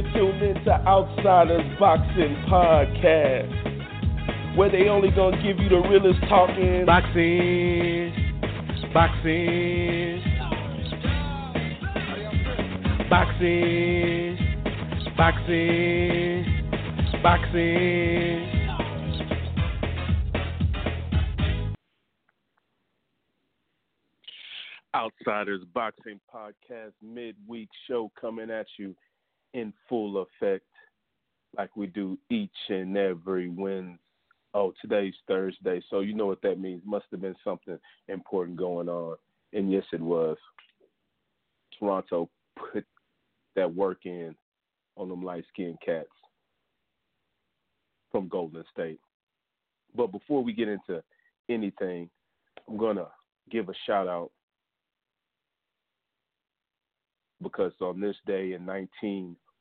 You're tuned into Outsiders Boxing Podcast, where they only gonna give you the realest talking. Boxing, boxing, boxing, boxing, boxing. Outsiders Boxing Podcast midweek show coming at you in full effect, like we do each and every Wednesday. Oh, today's Thursday, so you know what that means. Must have been something important going on, and yes, it was. Toronto put that work in on them light skinned cats from Golden State. But before we get into anything, I'm gonna give a shout out because on this day in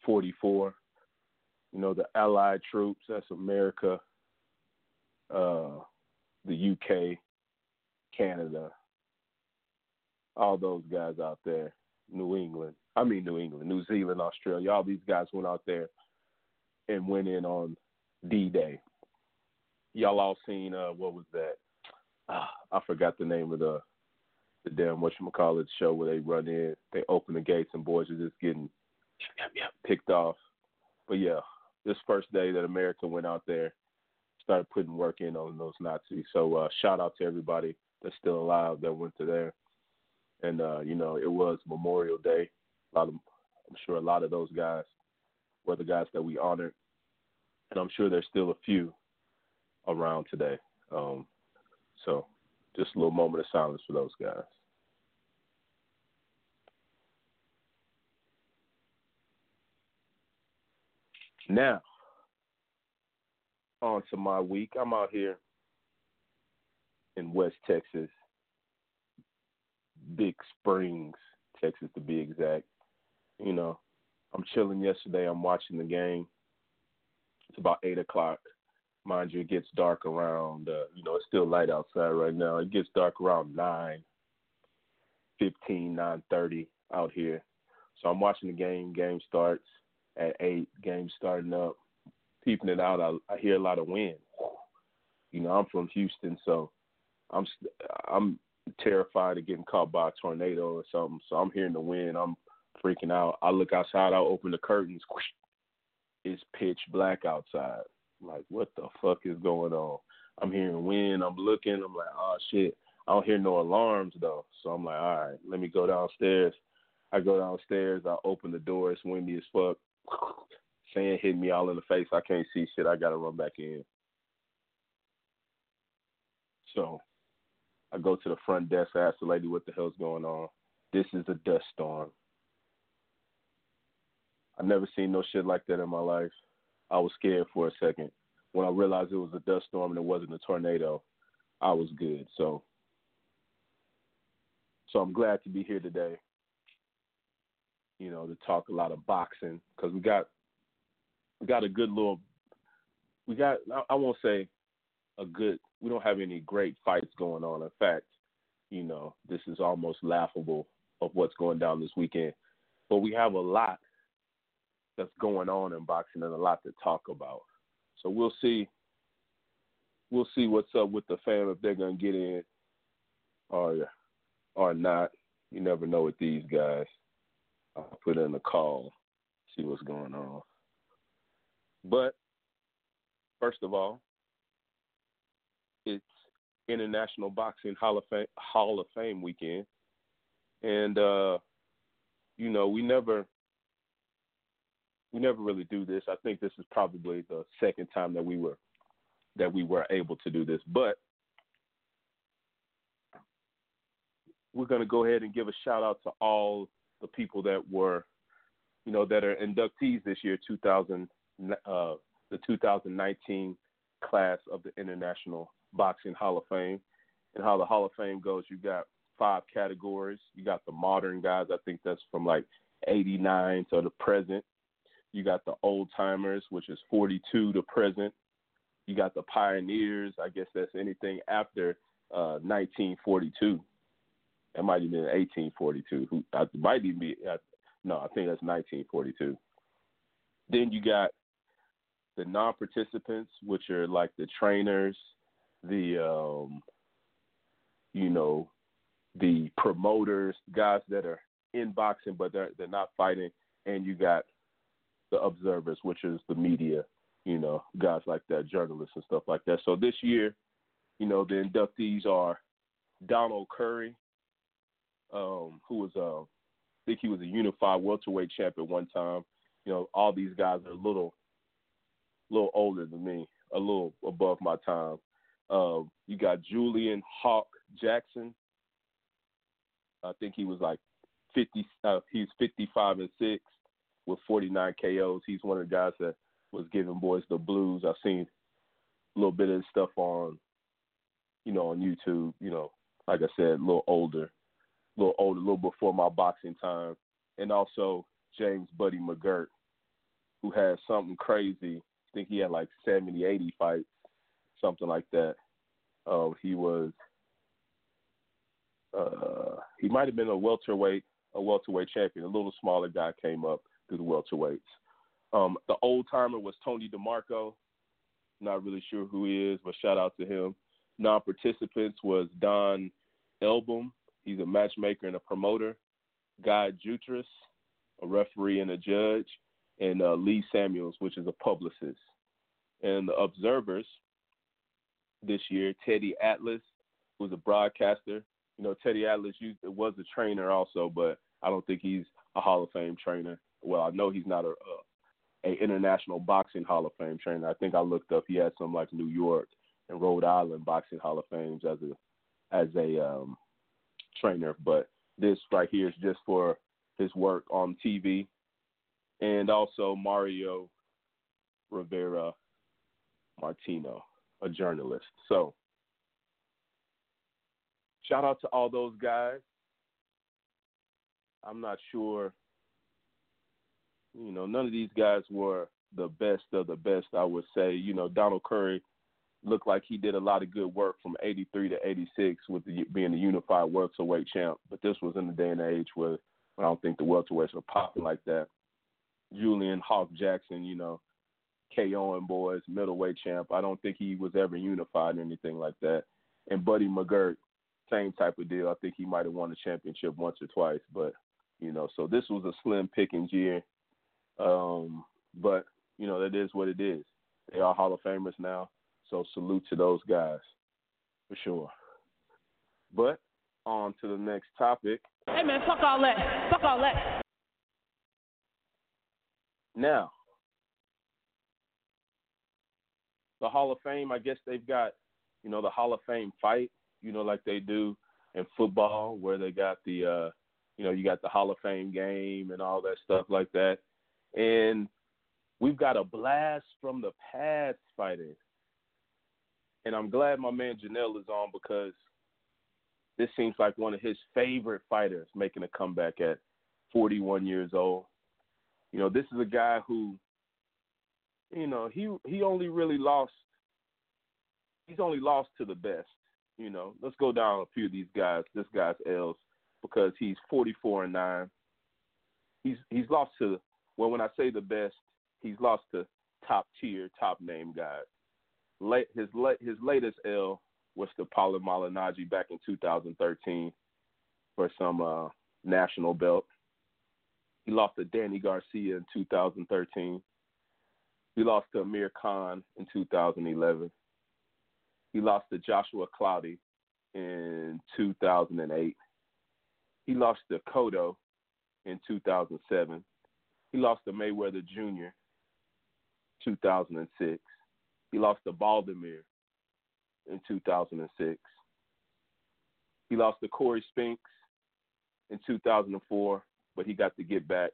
1944, you know, the Allied troops, that's America, uh, the UK, Canada, all those guys out there, New England, I mean New England, New Zealand, Australia, all these guys went out there and went in on D Day. Y'all all seen uh what was that? Ah, I forgot the name of the the damn whatchamacallit show where they run in, they open the gates and boys are just getting yep, yep, picked off. But yeah, this first day that America went out there, started putting work in on those Nazis. So uh shout out to everybody that's still alive that went to there. And uh, you know, it was Memorial Day. A lot of I'm sure a lot of those guys were the guys that we honored. And I'm sure there's still a few around today. Um, so just a little moment of silence for those guys. Now, on to my week. I'm out here in West Texas, Big Springs, Texas to be exact. You know, I'm chilling yesterday. I'm watching the game. It's about eight o'clock. Mind you, it gets dark around. Uh, you know, it's still light outside right now. It gets dark around nine, fifteen, nine thirty out here. So I'm watching the game. Game starts at eight. Game starting up. Peeping it out, I, I hear a lot of wind. You know, I'm from Houston, so I'm I'm terrified of getting caught by a tornado or something. So I'm hearing the wind. I'm freaking out. I look outside. I open the curtains. Whoosh, it's pitch black outside. Like, what the fuck is going on? I'm hearing wind. I'm looking. I'm like, oh shit. I don't hear no alarms though. So I'm like, all right, let me go downstairs. I go downstairs. I open the door. It's windy as fuck. Sand hitting me all in the face. I can't see shit. I gotta run back in. So I go to the front desk. I ask the lady what the hell's going on. This is a dust storm. I've never seen no shit like that in my life. I was scared for a second. When I realized it was a dust storm and it wasn't a tornado, I was good. So so I'm glad to be here today. You know, to talk a lot of boxing because we got we got a good little we got I won't say a good we don't have any great fights going on. In fact, you know, this is almost laughable of what's going down this weekend. But we have a lot that's going on in boxing and a lot to talk about. So we'll see. We'll see what's up with the fam if they're gonna get in or or not. You never know with these guys. I'll put in a call, see what's going on. But first of all, it's International Boxing Hall of Fame, Hall of Fame weekend, and uh, you know we never we never really do this. I think this is probably the second time that we were that we were able to do this, but we're going to go ahead and give a shout out to all the people that were, you know, that are inductees this year, 2000, uh, the 2019 class of the International Boxing Hall of Fame. And how the Hall of Fame goes, you got five categories. You got the modern guys. I think that's from like 89 to the present. You got the old timers, which is 42 to present. You got the pioneers. I guess that's anything after uh, 1942. It might even be 1842. Who might even be uh, no, I think that's 1942. Then you got the non-participants, which are like the trainers, the um, you know, the promoters, guys that are in boxing but they're they're not fighting, and you got the observers, which is the media, you know, guys like that, journalists and stuff like that. So this year, you know, the inductees are Donald Curry, um, who was uh, I think he was a unified welterweight champ at one time. You know, all these guys are a little, little older than me, a little above my time. Um, you got Julian Hawk Jackson. I think he was like 50. Uh, he's 55 and six with 49 KOs. He's one of the guys that was giving boys the blues. I've seen a little bit of stuff on, you know, on YouTube. You know, like I said, a little older, a little older, a little before my boxing time, and also James Buddy McGirt, who had something crazy. I think he had like 70, 80 fights, something like that. Uh, he was, uh, he might have been a welterweight, a welterweight champion. A little smaller guy came up through the welterweights. Um, the old timer was Tony DeMarco. Not really sure who he is, but shout out to him. Non participants was Don Elbaum. He's a matchmaker and a promoter. Guy Jutras, a referee and a judge. And uh, Lee Samuels, which is a publicist. And the observers this year, Teddy Atlas, who's a broadcaster. You know, Teddy Atlas was a trainer also, but I don't think he's a Hall of Fame trainer well, I know he's not a, a, a international boxing Hall of Fame trainer. I think I looked up he had some like New York and Rhode Island boxing Hall of Fames as a as a um, trainer, but this right here is just for his work on TV, and also Mario Rivera Martino, a journalist. So shout out to all those guys. I'm not sure you know, none of these guys were the best of the best, I would say. You know, Donald Curry looked like he did a lot of good work from 83 to 86 with the, being the unified welterweight champ. But this was in the day and age where I don't think the welterweights were popping like that. Julian Hawk Jackson, you know, KOing boys, middleweight champ. I don't think he was ever unified or anything like that. And Buddy McGirt, same type of deal. I think he might have won the championship once or twice, but you know, so this was a slim pickings year. Um, but you know that is what it is. They are Hall of Famers now, so salute to those guys for sure. But on to the next topic. Hey man, fuck all that. Fuck all that. Now, the Hall of Fame, I guess they've got, you know, the Hall of Fame fight, you know, like they do in football, where they got the, uh, you know, you got the Hall of Fame game and all that stuff like that. And we've got a blast from the past fighting. And I'm glad my man Janelle is on because this seems like one of his favorite fighters making a comeback at 41 years old. You know, this is a guy who, you know, he he only really lost. He's only lost to the best. You know, let's go down a few of these guys. This guy's L's because he's 44 and nine. He's he's lost to well, when I say the best, he's lost to top tier, top name guys. His his latest L was to Paulie Malignaggi back in 2013 for some uh, national belt. He lost to Danny Garcia in 2013. He lost to Amir Khan in 2011. He lost to Joshua Clottey in 2008. He lost to Cotto in 2007. He lost to Mayweather Jr. 2006. He lost to Baldomir in 2006. He lost to Corey Spinks in 2004, but he got to get back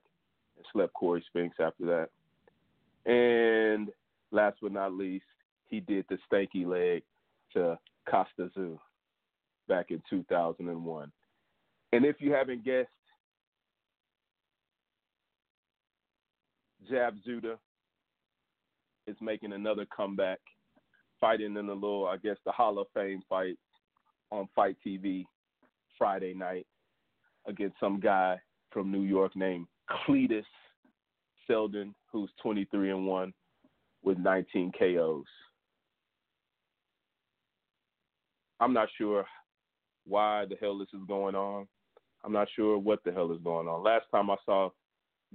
and slept Corey Spinks after that. And last but not least, he did the stanky leg to Kostya Tszyu back in 2001. And if you haven't guessed, Zab Judah is making another comeback, fighting in the little, I guess, the Hall of Fame fight on FITE TV Friday night against some guy from New York named Cletus Seldin, who's 23 and 1 with 19 KOs. I'm not sure why the hell this is going on. I'm not sure what the hell is going on. Last time I saw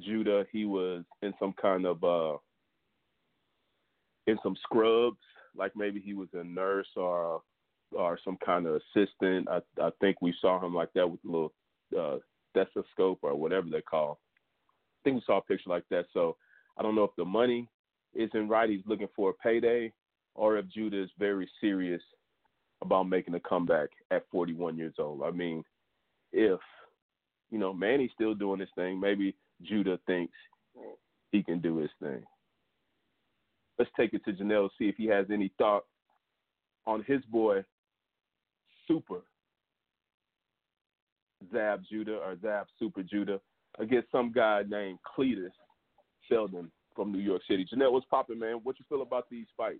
Judah, he was in some kind of uh in some scrubs, like maybe he was a nurse or or some kind of assistant. I I think we saw him like that with a little uh stethoscope or whatever they call. I think we saw a picture like that. So I don't know if the money isn't right. He's looking for a payday, or if Judah is very serious about making a comeback at 41 years old. I mean, if you know Manny's still doing his thing, maybe Judah thinks he can do his thing. Let's take it to Janelle see if he has any thought on his boy Super Zab Judah or Zab Super Judah against some guy named Cletus Sheldon from New York City. Janelle, what's popping, man? What you feel about these fights?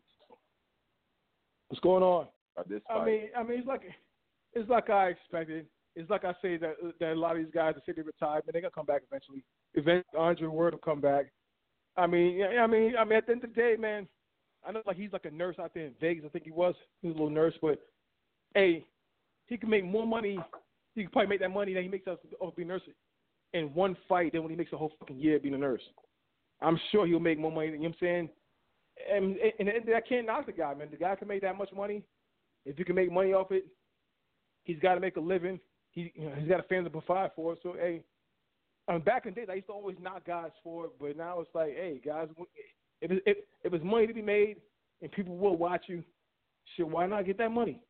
What's going on? This fight? I mean, I mean, it's like it's like I expected. It's like I say that that a lot of these guys that say they retired, but they gonna come back eventually. Eventually, Andre Ward will come back. I mean, I mean, I mean, at the end of the day, man, I know like he's like a nurse out there in Vegas. I think he was. He was a little nurse, but hey, he can make more money. He can probably make that money that he makes off being a nurse in one fight than when he makes a whole fucking year being a nurse. I'm sure he'll make more money. You know what I'm saying? And, and, and I can't knock the guy, man. The guy can make that much money. If you can make money off it, he's got to make a living. He, you know, he's got a family to provide for. So, hey, Back in the days, I used to always knock guys for it, but now it's like, hey, guys, if it, if, if it's money to be made and people will watch you, shit, why not get that money?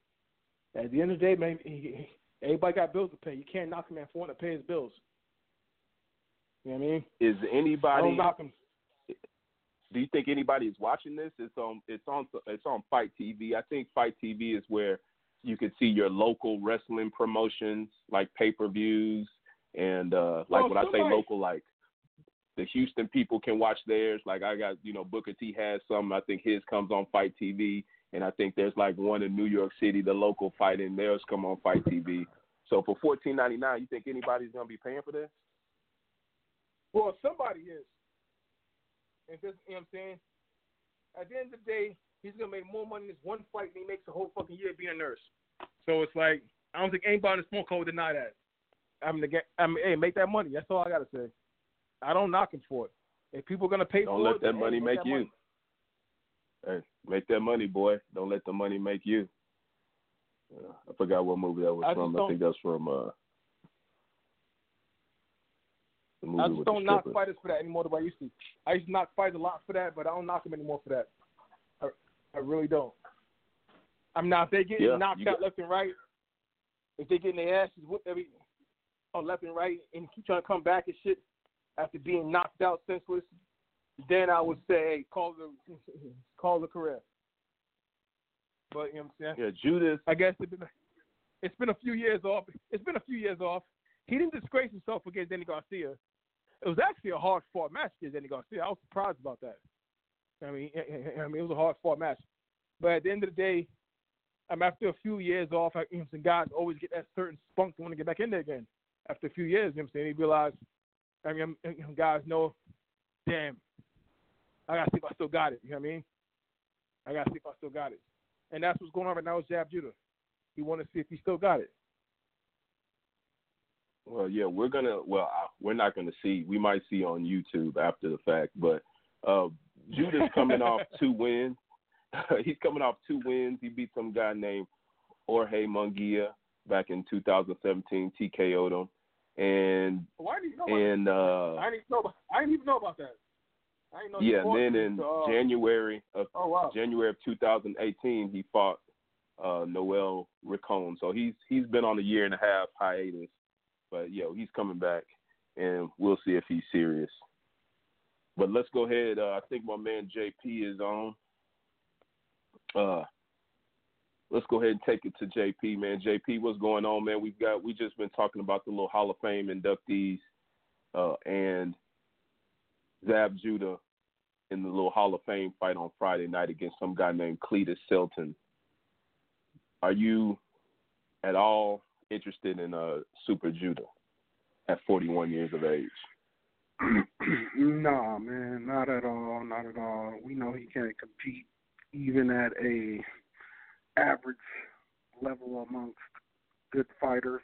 At the end of the day, man, he, everybody got bills to pay. You can't knock a man for wanting to pay his bills. You know what I mean? Is anybody? Don't knock him. Do you think anybody is watching this? It's on. It's on. It's on FITE TV. I think FITE TV is where you can see your local wrestling promotions, like pay per views, and uh like Oh, when I say local, like the Houston people can watch theirs. Like I got, you know, Booker T has some. I think his comes on FITE TV, and I think there's like one in New York City, the local fight, and theirs come on FITE TV. So for fourteen ninety nine, you think anybody's gonna be paying for this? Well, somebody is. And this, you know what I'm saying? At the end of the day, he's gonna make more money in this one fight than he makes the whole fucking year being a nurse. So it's like I don't think anybody in the smoke hole would deny that. I mean, I mean, hey, make that money. That's all I gotta say. I don't knock him for it. If people are gonna pay Don't for let that money make that you. money. Hey, make that money, boy. Don't let the money make you. Uh, I forgot what movie that was I from. I think that's from uh, the movie I just don't knock fighters for that anymore the way I used to. I used to knock fighters a lot for that, but I don't knock them anymore for that. I, I really don't. I'm not. If they getting Yeah, knocked out got- left and right, if they getting their asses whooped every on left and right and keep trying to come back and shit after being knocked out senseless, then I would say, hey, call the call the career. But you know what I'm saying? Yeah, Judas. I guess it's been, it's been a few years off. It's been a few years off. He didn't disgrace himself against Danny Garcia. It was actually a hard fought match against Danny Garcia. I was surprised about that. I mean, I mean, it was a hard fought match. But at the end of the day, I'm after a few years off. I, you know, some guys always get that certain spunk to want to get back in there again. After a few years, you know what I'm saying? They realize, I mean, guys know, damn, I gotta see if I still got it. You know what I mean? I gotta see if I still got it. And that's what's going on right now with Zab Judah. He want to see if he still got it. Well, yeah, we're gonna. Well, we're not gonna see. We might see on YouTube after the fact, but uh, Judas coming off two wins. He's coming off two wins. He beat some guy named Jorge Munguia back in 2017. TKO'd him, and didn't know about and uh, I didn't know. About, I didn't even know about that. I didn't know. yeah, and then in so, uh, January of Oh wow. January of 2018, he fought uh, Noel Rincon. So he's he's been on a year and a half hiatus, but yo, he's coming back, and we'll see if he's serious. but let's go ahead. Uh, I think my man JP is on. Uh, let's go ahead and take it to JP, man. JP, what's going on, man? We've got we just been talking about the little Hall of Fame inductees, uh, and Zab Judah in the little Hall of Fame fight on Friday night against some guy named Cletus Shelton. Are you at all interested in uh, Super Judah at 41 years of age? nah, man, not at all, not at all. We know he can't compete even at a average level amongst good fighters.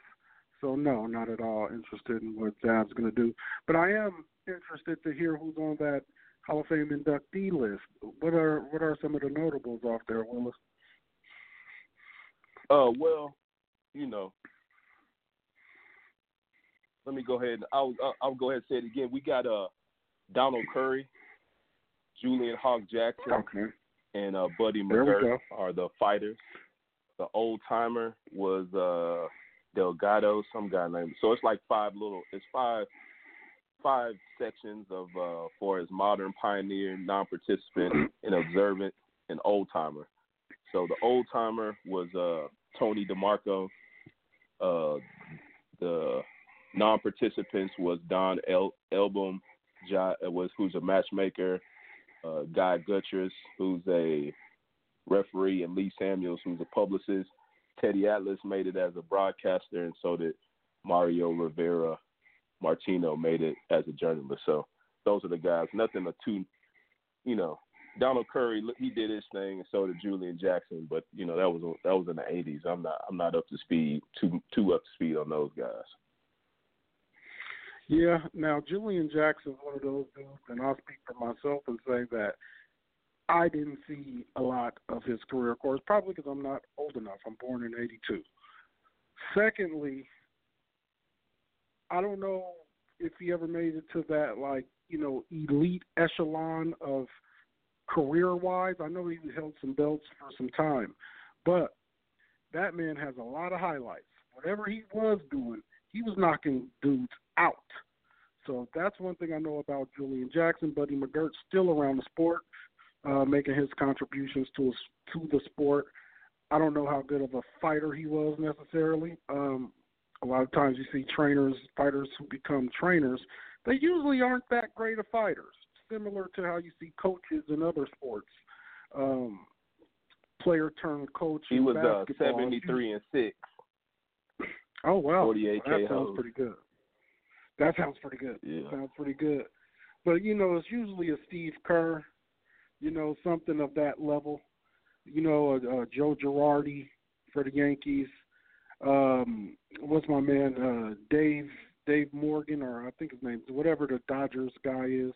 So no, not at all interested in what Zab's going to do. But I am interested to hear who's on that Hall of Fame inductee list. What are what are some of the notables off there, Willis? Uh, well, you know, let me go ahead. I'll I'll go ahead and say it again. We got uh Donald Curry, Julian Hawk Jackson, okay. And uh, Buddy McGirt are the fighters. The old timer was uh Delgado, some guy named. So it's like five little. It's five five sections of uh for his modern pioneer, non-participant, and observant, and old timer. So the old timer was uh Tony DeMarco. Uh, the non-participants was Don El- Elbaum, uh, was who's a matchmaker, uh, Guy Gutierrez, who's a referee, and Lee Samuels, who's a publicist. Teddy Atlas made it as a broadcaster, and so did Mario Rivera Martino made it as a journalist. So those are the guys. Nothing too, you know, Donald Curry he did his thing, and so did Julian Jackson. But you know that was that was in the '80s. I'm not I'm not up to speed too too up to speed on those guys. Yeah. Now Julian Jackson is one of those dudes, and I'll speak for myself and say that I didn't see a lot of his career. Of course, probably because I'm not old enough. I'm born in '82. Secondly, I don't know if he ever made it to that like you know elite echelon of career wise. I know he held some belts for some time, but that man has a lot of highlights. Whatever he was doing, he was knocking dudes out. So that's one thing I know about Julian Jackson. Buddy McGirt still around the sport, uh, making his contributions to to the sport. I don't know how good of a fighter he was necessarily. Um, a lot of times you see trainers, fighters who become trainers, they usually aren't that great of fighters similar to how you see coaches in other sports. Um, player turned coach. He was uh, seventy three and six. Oh wow, forty eight well, That sounds pretty good. That sounds pretty good. Yeah. Sounds pretty good. But you know, it's usually a Steve Kerr, you know, something of that level. You know, a, a Joe Girardi for the Yankees. Um, what's my man? Uh, Dave Dave Morgan, or I think his name, whatever the Dodgers guy is.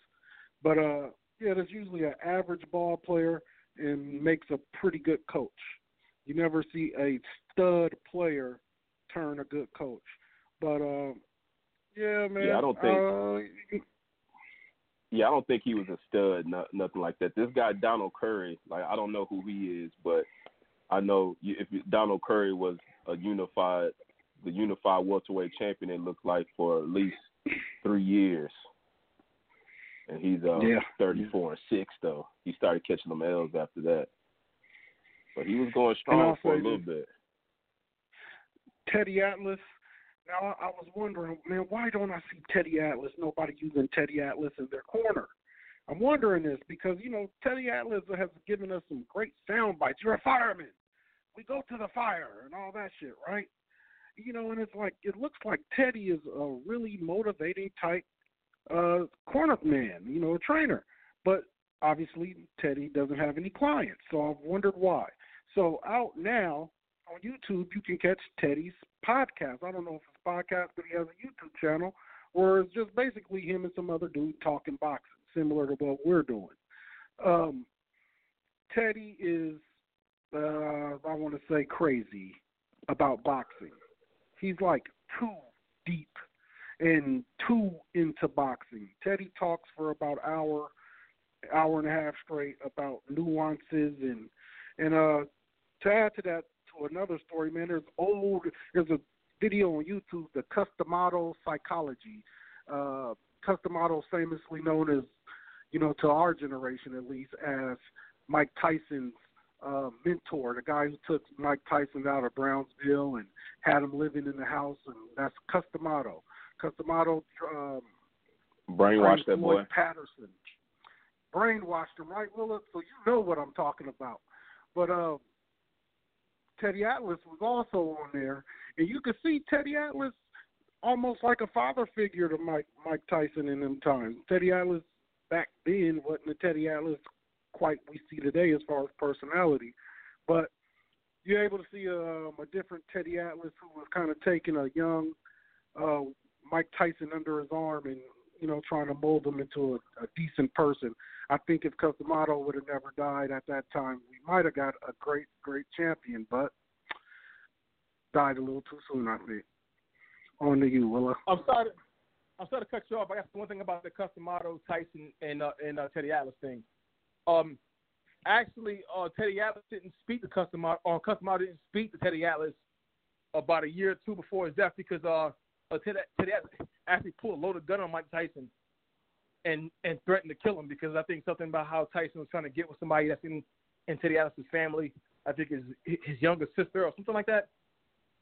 But uh, yeah, there's usually an average ball player and makes a pretty good coach. You never see a stud player turn a good coach. But uh, yeah, man. Yeah, I don't think. Uh, yeah, I don't think he was a stud, no, nothing like that. This guy Donald Curry, like I don't know who he is, but I know if Donald Curry was a unified, the unified welterweight champion, it looked like for at least three years and he's uh, yeah. 34 and six though. He started catching them L's after that, but he was going strong for a little bit. Teddy Atlas. Now I was wondering, man, why don't I see Teddy Atlas? Nobody using Teddy Atlas in their corner. I'm wondering this because you know Teddy Atlas has given us some great sound bites. You're a fireman. We go to the fire and all that shit, right? You know, and it's like it looks like Teddy is a really motivating type uh, corner man, you know, a trainer. But obviously, Teddy doesn't have any clients, so I've wondered why. So out now on YouTube, you can catch Teddy's podcast. I don't know if it's podcast, but he has a YouTube channel where it's just basically him and some other dude talking boxing, similar to what we're doing. Um, Teddy is, uh, I want to say, crazy about boxing. He's like too deep and too into boxing. Teddy talks for about hour, hour and a half straight about nuances and and uh to add to that to another story, man. There's old there's a video on YouTube, the Cus Psychology. Uh, Cus famously known as you know, to our generation at least, as Mike Tyson's uh, mentor, the guy who took Mike Tyson out of Brownsville and had him living in the house, and that's Cus D'Amato. Cus D'Amato um, brainwashed that boy. Patterson brainwashed him, right, Willa? So you know what I'm talking about. But uh, Teddy Atlas was also on there, and you could see Teddy Atlas almost like a father figure to Mike Mike Tyson in them times. Teddy Atlas back then wasn't the Teddy Atlas quite we see today as far as personality, but you're able to see um, a different Teddy Atlas who was kind of taking a young uh, Mike Tyson under his arm and you know trying to mold him into a, a decent person. I think if Cus D'Amato would have never died at that time, we might have got a great great champion, but died a little too soon. I think. On to you, Willa. I'm sorry. I'm sorry to cut you off. I got one thing about the Cus D'Amato, Tyson, and uh, and uh, Teddy Atlas thing. Um, actually, uh, Teddy Atlas didn't speak to Cus D'Amato, or Cus D'Amato didn't speak to Teddy Atlas about a year or two before his death because uh, uh Teddy, Teddy Atlas actually pulled a loaded gun on Mike Tyson and and threatened to kill him because I think something about how Tyson was trying to get with somebody that's in in Teddy Atlas's family. I think his his younger sister or something like that.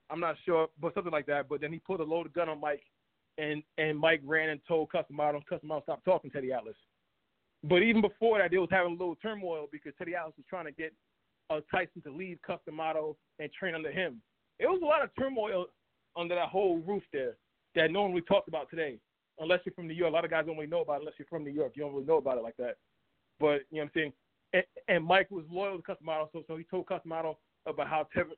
I'm not sure, but something like that. But then he pulled a loaded gun on Mike, and and Mike ran and told Cus D'Amato, and Cus D'Amato stopped talking to Teddy Atlas. But even before that, they was having a little turmoil because Teddy Atlas was trying to get uh, Tyson to leave Cus D'Amato and train under him. It was a lot of turmoil under that whole roof there that no one really talks about today, unless you're from New York. A lot of guys don't really know about it unless you're from New York. You don't really know about it like that. But you know what I'm saying. And, and Mike was loyal to Cus D'Amato, so so he told Cus D'Amato about how Tevin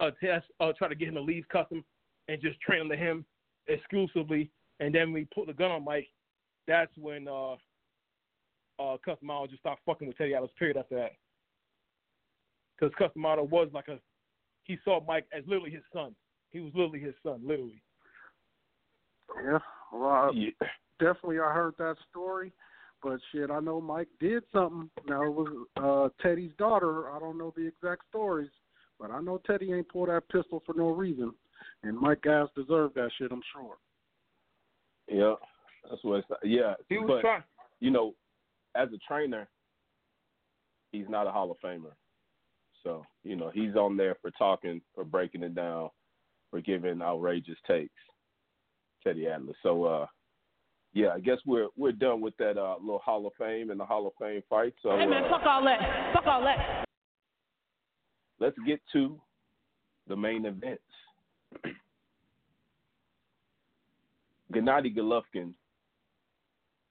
uh, test uh, try to get him to leave custom and just train under him exclusively. And then we put the gun on Mike. That's when uh, uh, Cus D'Amato just stopped fucking with Teddy Atlas. Period. After that, because Cus D'Amato was like a he saw Mike as literally his son. He was literally his son, literally. Yeah, well, yeah. definitely I heard that story, but shit, I know Mike did something. Now it was uh Teddy's daughter. I don't know the exact stories, but I know Teddy ain't pulled that pistol for no reason, and Mike guys deserved that shit. I'm sure. Yeah, that's what. It's, yeah, he was but, trying. You know, as a trainer, he's not a Hall of Famer. So you know, he's on there for talking, for breaking it down, for giving outrageous takes. Teddy Atlas. So uh, yeah, I guess we're we're done with that uh, little Hall of Fame and the Hall of Fame fight. So hey man, uh, fuck all that. Fuck all that let's get to the main events. Gennady Golovkin,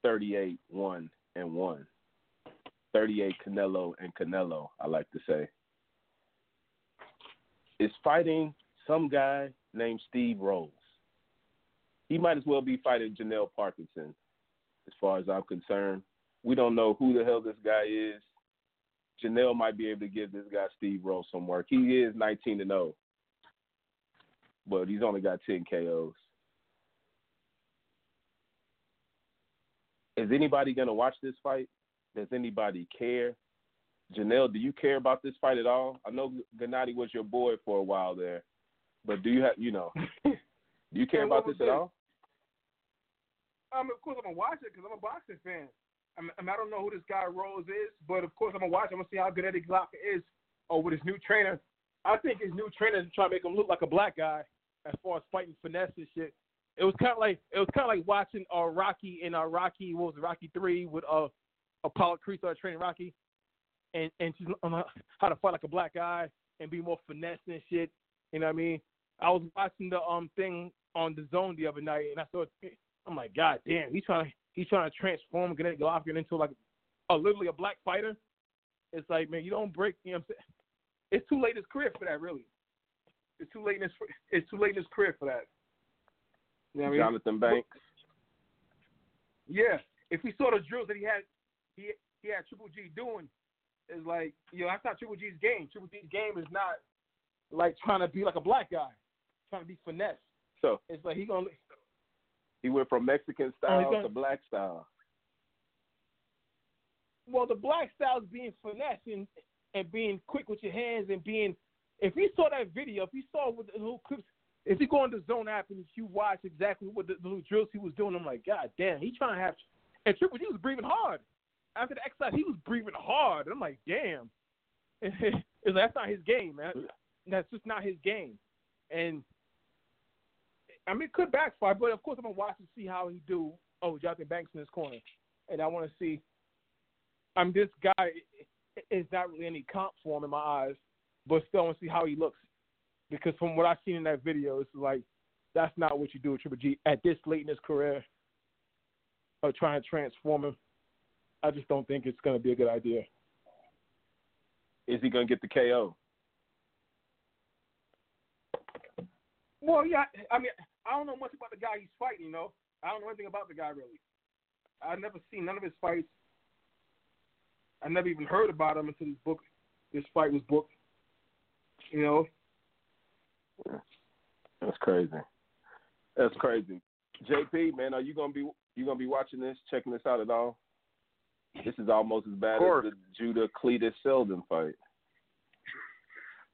38 1 and 1. 38 Canelo and Canelo, I like to say, is fighting some guy named Steve Rolls. He might as well be fighting Janelle Parkinson, as far as I'm concerned. We don't know who the hell this guy is. Janelle might be able to give this guy Steve Rolls some work. He is 19 to 0, but he's only got 10 KOs. Is anybody going to watch this fight? Does anybody care? Janelle, do you care about this fight at all? I know Gennady was your boy for a while there, but do you have, you know, do you care about this at all? Um, of course I'm gonna watch it because I'm a boxing fan. I, mean, I don't know who this guy Rolls is, but of course I'm gonna watch. I'm gonna see how good Eddie Glock is, or with his new trainer. I think his new trainer is trying to make him look like a black guy as far as fighting finesse and shit. It was kind of like it was kind of like watching uh, Rocky in uh, Rocky what was it, Rocky three with uh, Apollo Creed started training Rocky, and and she's um, how to fight like a black guy and be more finesse and shit. You know what I mean? I was watching the um thing on DAZN the other night, and I saw I'm like, God damn, he's trying to he's trying to transform Gennady Golovkin into like a literally a black fighter. It's like, man, you don't break. You know, what I'm saying? it's too late in his career for that. Really, it's too late in his it's too late in his career for that. You know what Jonathan I mean? Banks. Yeah, if we saw the drills that he had, he he had Triple G doing, is like, you know, that's not Triple G's game. Triple G's game is not like trying to be like a black guy, trying to be finesse. So it's like he gonna he went from Mexican style oh, to black style. Well, the black style is being finesse and, and being quick with your hands and being. If you saw that video, if you saw with the little clips, if you go on the Zone app and you watch exactly what the, the little drills he was doing, I'm like, God damn, he trying to have. And Triple G was breathing hard. after the exercise, he was breathing hard. And I'm like, damn, it's like, that's not his game, man. That's just not his game. And I mean, it could backfire, but of course, I'm gonna watch to see how he do. Oh, Jonathan Banks in his corner, and I want to see. I'm this guy is not really any comp for him in my eyes, but still want to see how he looks because from what I've seen in that video, it's like that's not what you do with Triple G at this late in his career. Of trying to transform him, I just don't think it's going to be a good idea. Is he going to get the KO? Well, yeah. I mean, I don't know much about the guy he's fighting. You know, I don't know anything about the guy really. I've never seen none of his fights. I never even heard about him until this book, this fight was booked. You know, that's crazy. That's crazy. JP, man, are you gonna be you gonna be watching this, checking this out at all? This is almost as bad as the Judah Cletus Seldin fight.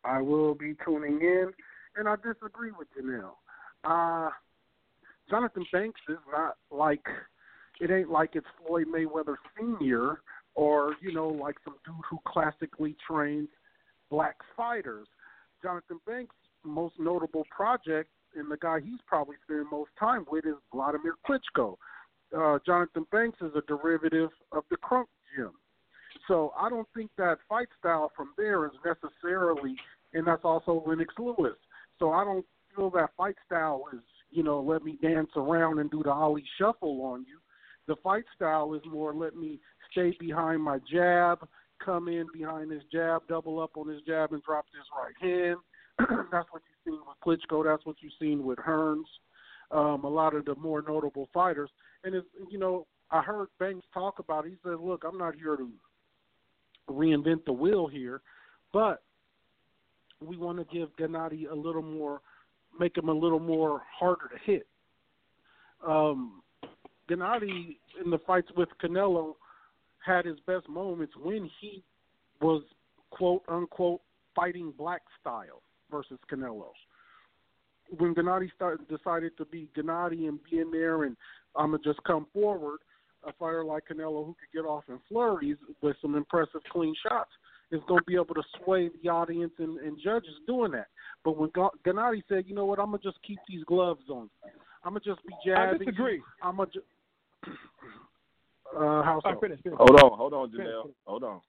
I will be tuning in, and I disagree with Janelle. Uh, Jonathan Banks is not like it ain't like it's Floyd Mayweather Senior or you know like some dude who classically trains black fighters. Jonathan Banks most notable project and the guy he's probably spending most time with is Vladimir Klitschko. Uh, Jonathan Banks is a derivative of the Kronk Gym. So I don't think that fight style from there is necessarily, and that's also Lennox Lewis. So I don't feel that fight style is, you know, let me dance around and do the Ali shuffle on you. The fight style is more let me stay behind my jab, come in behind his jab, double up on his jab, and drop his right hand that's what you've seen with Klitschko. That's what you've seen with Hearns. Um, a lot of the more notable fighters. And it's, you know, I heard Banks talk about. It. He said, "Look, I'm not here to reinvent the wheel here, but we want to give Gennady a little more, make him a little more harder to hit." Um, Gennady in the fights with Canelo had his best moments when he was quote unquote fighting black style versus Canelo. When Gennady started, decided to be Gennady and be in there, and I'm gonna just come forward, a fighter like Canelo who could get off in flurries with some impressive clean shots is going to be able to sway the audience and, and judges doing that. But when Gennady said, you know what, I'm gonna just keep these gloves on. I'm gonna just be jabbing. I disagree. I'm gonna. Ju- uh, how so? Finish, finish. Hold on, hold on, Janelle. Hold on.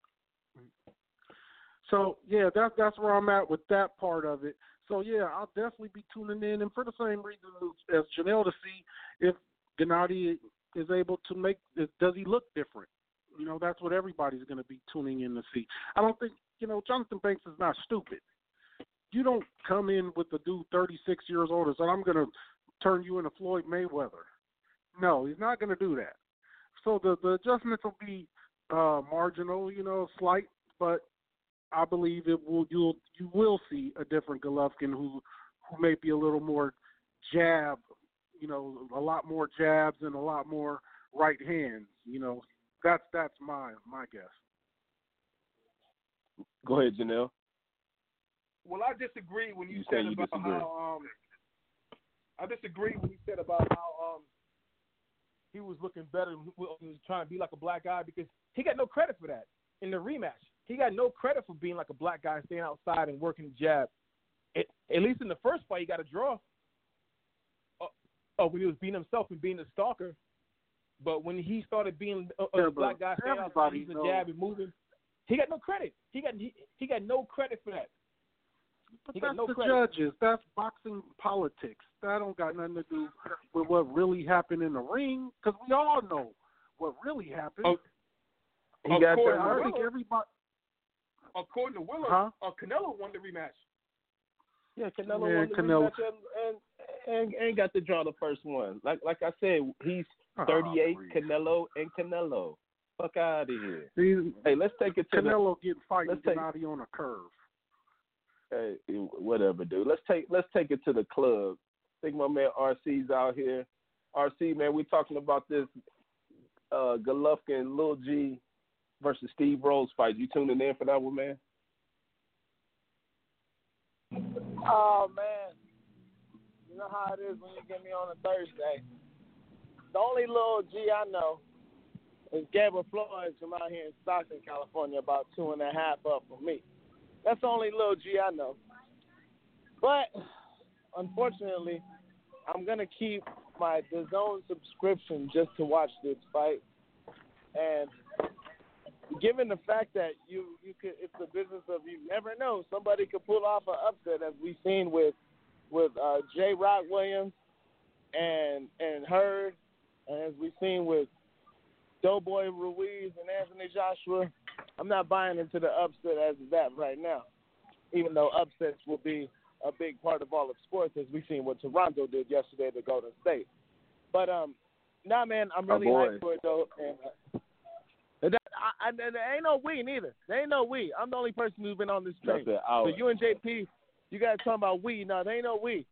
So yeah, that's that's where I'm at with that part of it. So yeah, I'll definitely be tuning in, and for the same reason as Janelle to see if Gennady is able to make does he look different. You know, that's what everybody's going to be tuning in to see. I don't think you know Jonathan Banks is not stupid. You don't come in with a dude 36 years old and say I'm going to turn you into Floyd Mayweather. No, he's not going to do that. So the the adjustments will be uh marginal, you know, slight, but I believe it will you'll you will see a different Golovkin who who may be a little more jab, you know, a lot more jabs and a lot more right hands. You know, that's that's my my guess. Go ahead, Janelle. Well, I disagree when you, you said you about disagree. how um, I disagree when you said about how um he was looking better. He was trying to be like a black guy because he got no credit for that in the rematch he got no credit for being like a black guy staying outside and working the jab. It, at least in the first fight, he got a draw. Uh, oh, when he was being himself and being a stalker. But when he started being a, a yeah, black guy staying outside, using the jab and moving, he got no credit. He got he, he got no credit for that. But he that's no the credit. judges. That's boxing politics. That don't got nothing to do with what really happened in the ring. Because we all know what really happened. Oh, He got According that to I think everybody. according to Willard, Huh? uh, Canelo won the rematch. Yeah, Canelo Yeah, won the Canelo- rematch and, and, and and got to draw the first one. Like like I said, he's Oh, 38. please. Canelo and Canelo. Fuck out of here. See, Hey, let's take it to Canelo getting fighting let's take- Gennady on a curve. hey, whatever, dude. Let's take let's take it to the club. I think my man RC's out here. RC man, we're talking about this uh Golovkin Lil G versus Steve Rolls fight. You tuning in for that one, man? Oh man, you know how it is when you get me on a Thursday. The only little G I know is Gabriel Flores from out here in Stockton, California, about two and a half up from me. That's the only little G I know. But unfortunately, I'm gonna keep my zone subscription just to watch this fight. And given the fact that you you could it's the business of you never know somebody could pull off an upset as we've seen with with uh, J. Rock Williams and and Hurd, and as we've seen with Doughboy Ruiz and Anthony Joshua. I'm not buying into the upset as of that right now, even though upsets will be a big part of all of sports, as we've seen what Toronto did yesterday to Golden State. But um, nah, man, I'm really hyped for it though. And, uh, that, I, I, there ain't no we neither. There ain't no we. I'm the only person who's been on this train. So you and JP, you guys talking about we? No, there ain't no we.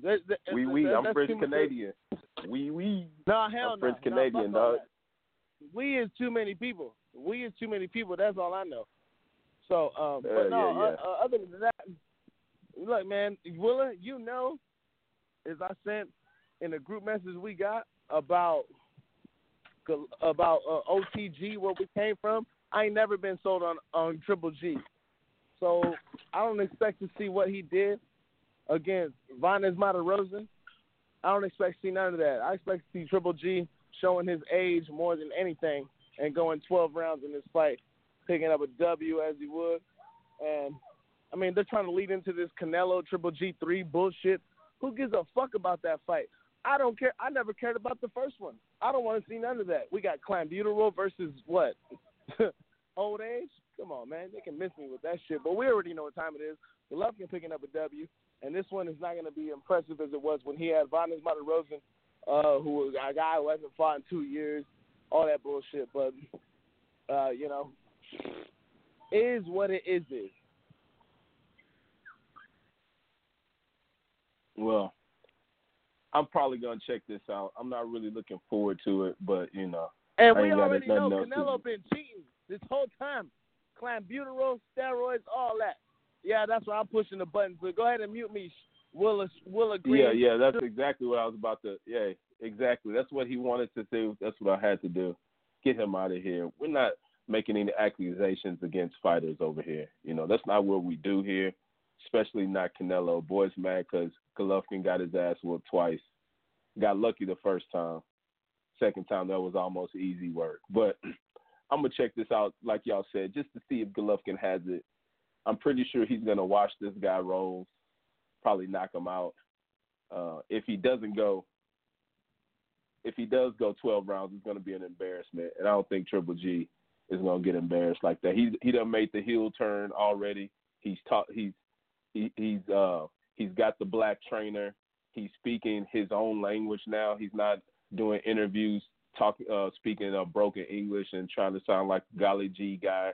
There, there, we we. I'm French Canadian. We we. No hell I'm French no. Canadian no, dog. We is too many people. We is too many people. That's all I know. So, um, Uh, but no. yeah, yeah. Uh, uh, other than that, look, man, Willa, you know, as I sent in the group message we got about about uh, OTG where we came from. I ain't never been sold on on Triple G, so I don't expect to see what he did against Vanes Martirosyan. I don't expect to see none of that. I expect to see Triple G showing his age more than anything and going 12 rounds in this fight, picking up a W as he would. And I mean, they're trying to lead into this Canelo Triple G three bullshit. Who gives a fuck about that fight? I don't care. I never cared about the first one. I don't want to see none of that. We got Clenbuterol versus what? Old age? Come on, man. They can miss me with that shit. But we already know what time it is. Golovkin picking up a W, and this one is not going to be impressive as it was when he had Vanes Martirosyan, uh, who was a guy who hasn't fought in two years, all that bullshit. But uh, you know, is what it is. Is Well, I'm probably gonna check this out. I'm not really looking forward to it, but you know, And we already know Canelo been cheating this whole time. Clenbuterol, steroids, all that. Yeah, that's why I'm pushing the buttons. So go ahead and mute me. Will will agree. Yeah, yeah, that's exactly what I was about to. Yeah, exactly. That's what he wanted to do. That's what I had to do. Get him out of here. We're not making any accusations against fighters over here. You know, that's not what we do here. Especially not Canelo. Boys mad because Golovkin got his ass whooped twice. Got lucky the first time. Second time that was almost easy work. But I'm gonna check this out, like y'all said, just to see if Golovkin has it. I'm pretty sure he's gonna watch this guy roll probably knock him out. Uh, if he doesn't go, if he does go 12 rounds, it's going to be an embarrassment, and I don't think Triple G is going to get embarrassed like that. He he done made the heel turn already. He's taught he's he, he's uh he's got the black trainer. He's speaking his own language now. He's not doing interviews talking uh speaking uh, broken English and trying to sound like Golly G guy.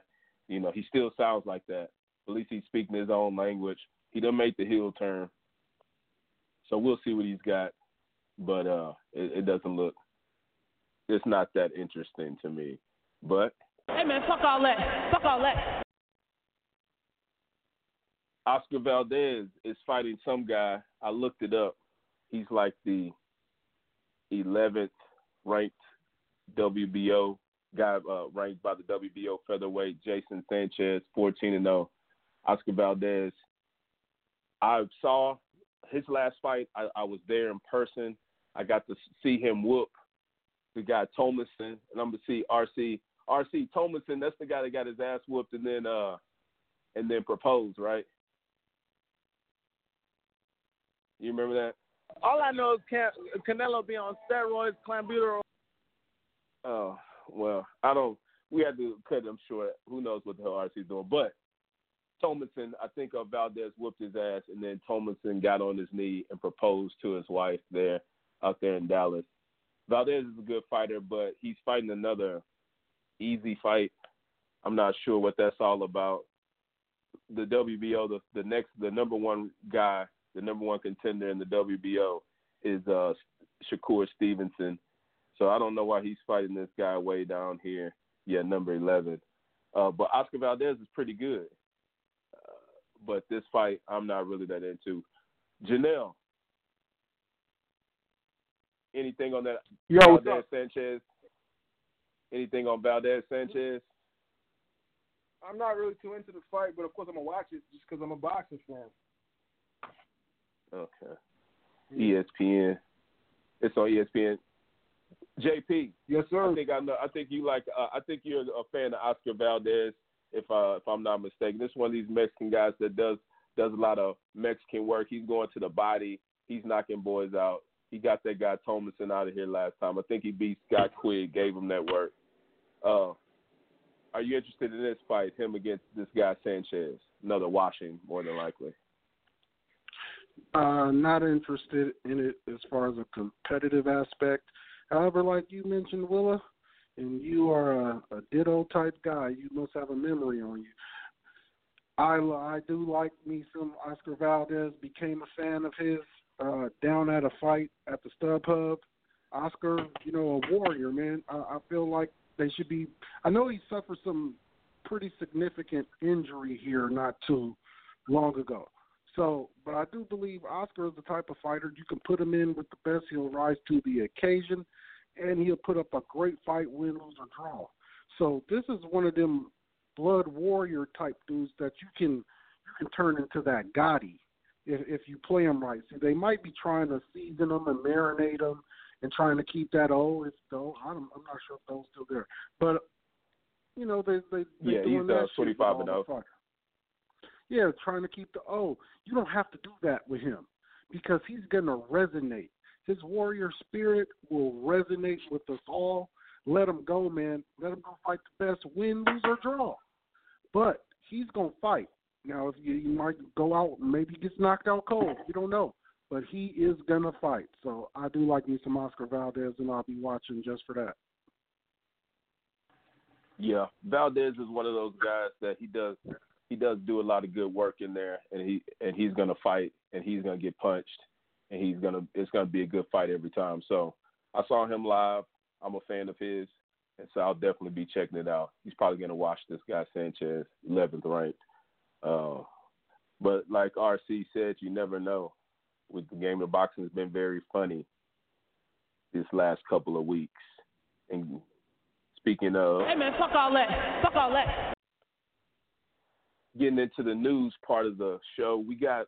You know, he still sounds like that. At least he's speaking his own language. He done make the heel turn. So we'll see what he's got. But uh it, it doesn't look it's not that interesting to me. But Hey man, fuck all that. Fuck all that. Oscar Valdez is fighting some guy. I looked it up. He's like the 11th ranked WBO guy, uh, ranked by the WBO featherweight. Jason Sanchez, 14 and 0. Oscar Valdez. I saw his last fight. I, I was there in person. I got to see him whoop the guy Tomlinson, and I'm gonna see RC. RC Tomlinson. That's the guy that got his ass whooped and then uh and then proposed, right? You remember that? All I know is Can- Canelo be on steroids, Clenbuterol. Oh well, I don't. We had to cut him short. Who knows what the hell RC's doing? But Tomlinson, I think uh, Valdez whooped his ass, and then Tomlinson got on his knee and proposed to his wife there, out there in Dallas. Valdez is a good fighter, but he's fighting another easy fight. I'm not sure what that's all about. The WBO, the the next, the number one guy, the number one contender in the WBO is uh Shakur Stevenson. So I don't know why he's fighting this guy way down here. Yeah, number 11. Uh, but Oscar Valdez is pretty good. But this fight, I'm not really that into. Janelle, anything on that Yo, what's Valdez up? Sanchez? Anything on Valdez Sanchez? I'm not really too into the fight, but of course I'm gonna watch it just because I'm a boxing fan. Okay. ESPN. It's on ESPN. JP. Yes, sir. I think I know. I think you like. Uh, I think you're a fan of Oscar Valdez. If uh, if I'm not mistaken, this is one of these Mexican guys that does does a lot of Mexican work. He's going to the body. He's knocking boys out. He got that guy Thomason out of here last time. I think he beat Scott Quigg, gave him that work. Uh, are you interested in this fight, him against this guy Sanchez? Another washing, more than likely. Uh, not interested in it as far as a competitive aspect. However, like you mentioned, Willa, and you are a, a ditto type guy, you must have a memory on you. I I do like me some Oscar Valdez. Became a fan of his uh, down at a fight at the StubHub. Oscar, you know, a warrior, man. I, I feel like they should be. I know he suffered some pretty significant injury here not too long ago. So, but I do believe Oscar is the type of fighter you can put him in with the best. He'll rise to the occasion, and he'll put up a great fight, win, lose, or draw. So this is one of them blood warrior type dudes that you can you can turn into that Gotti if if you play him right. See, they might be trying to season them and marinate them and trying to keep that old. It's though I'm, I'm not sure if those still there, but you know they they yeah he's uh, 25 and 0. Yeah, trying to keep the O. You don't have to do that with him because he's going to resonate. His warrior spirit will resonate with us all. Let him go, man. Let him go fight the best, win, lose, or draw. But he's going to fight. Now, if you, you might go out, maybe gets knocked out cold. You don't know. But he is going to fight. So I do like me some Oscar Valdez, and I'll be watching just for that. Yeah, Valdez is one of those guys that he does he does do a lot of good work in there, and he and he's gonna fight, and he's gonna get punched, and he's gonna it's gonna be a good fight every time. So I saw him live. I'm a fan of his, and so I'll definitely be checking it out. He's probably gonna watch this guy Sanchez, 11th ranked. Uh, but like RC said, you never know. With the game of boxing, has been very funny this last couple of weeks. And speaking of, Hey man, fuck all that. Fuck all that. getting into the news part of the show, we got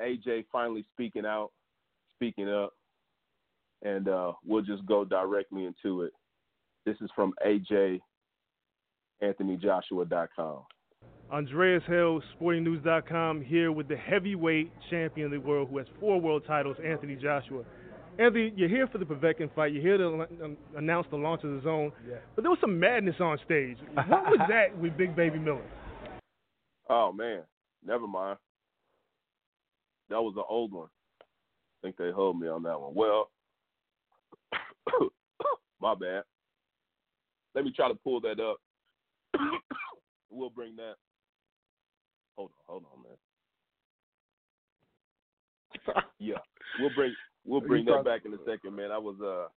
AJ finally speaking out, speaking up, and uh, we'll just go directly into it. This is from AJ AnthonyJoshua.com. Andreas Hale, SportingNews.com, here with the heavyweight champion of the world who has four world titles, Anthony Joshua. Anthony, you're here for the Povetkin fight. You're here to um, announce the launch of the zone. Yeah. But there was some madness on stage. What was that with Big Baby Miller? Oh man, never mind. That was an old one. I think they hold me on that one. Well, my bad. Let me try to pull that up. we'll bring that. Hold on, hold on, man. Yeah, we'll bring we'll bring that back in a second, man. I was uh,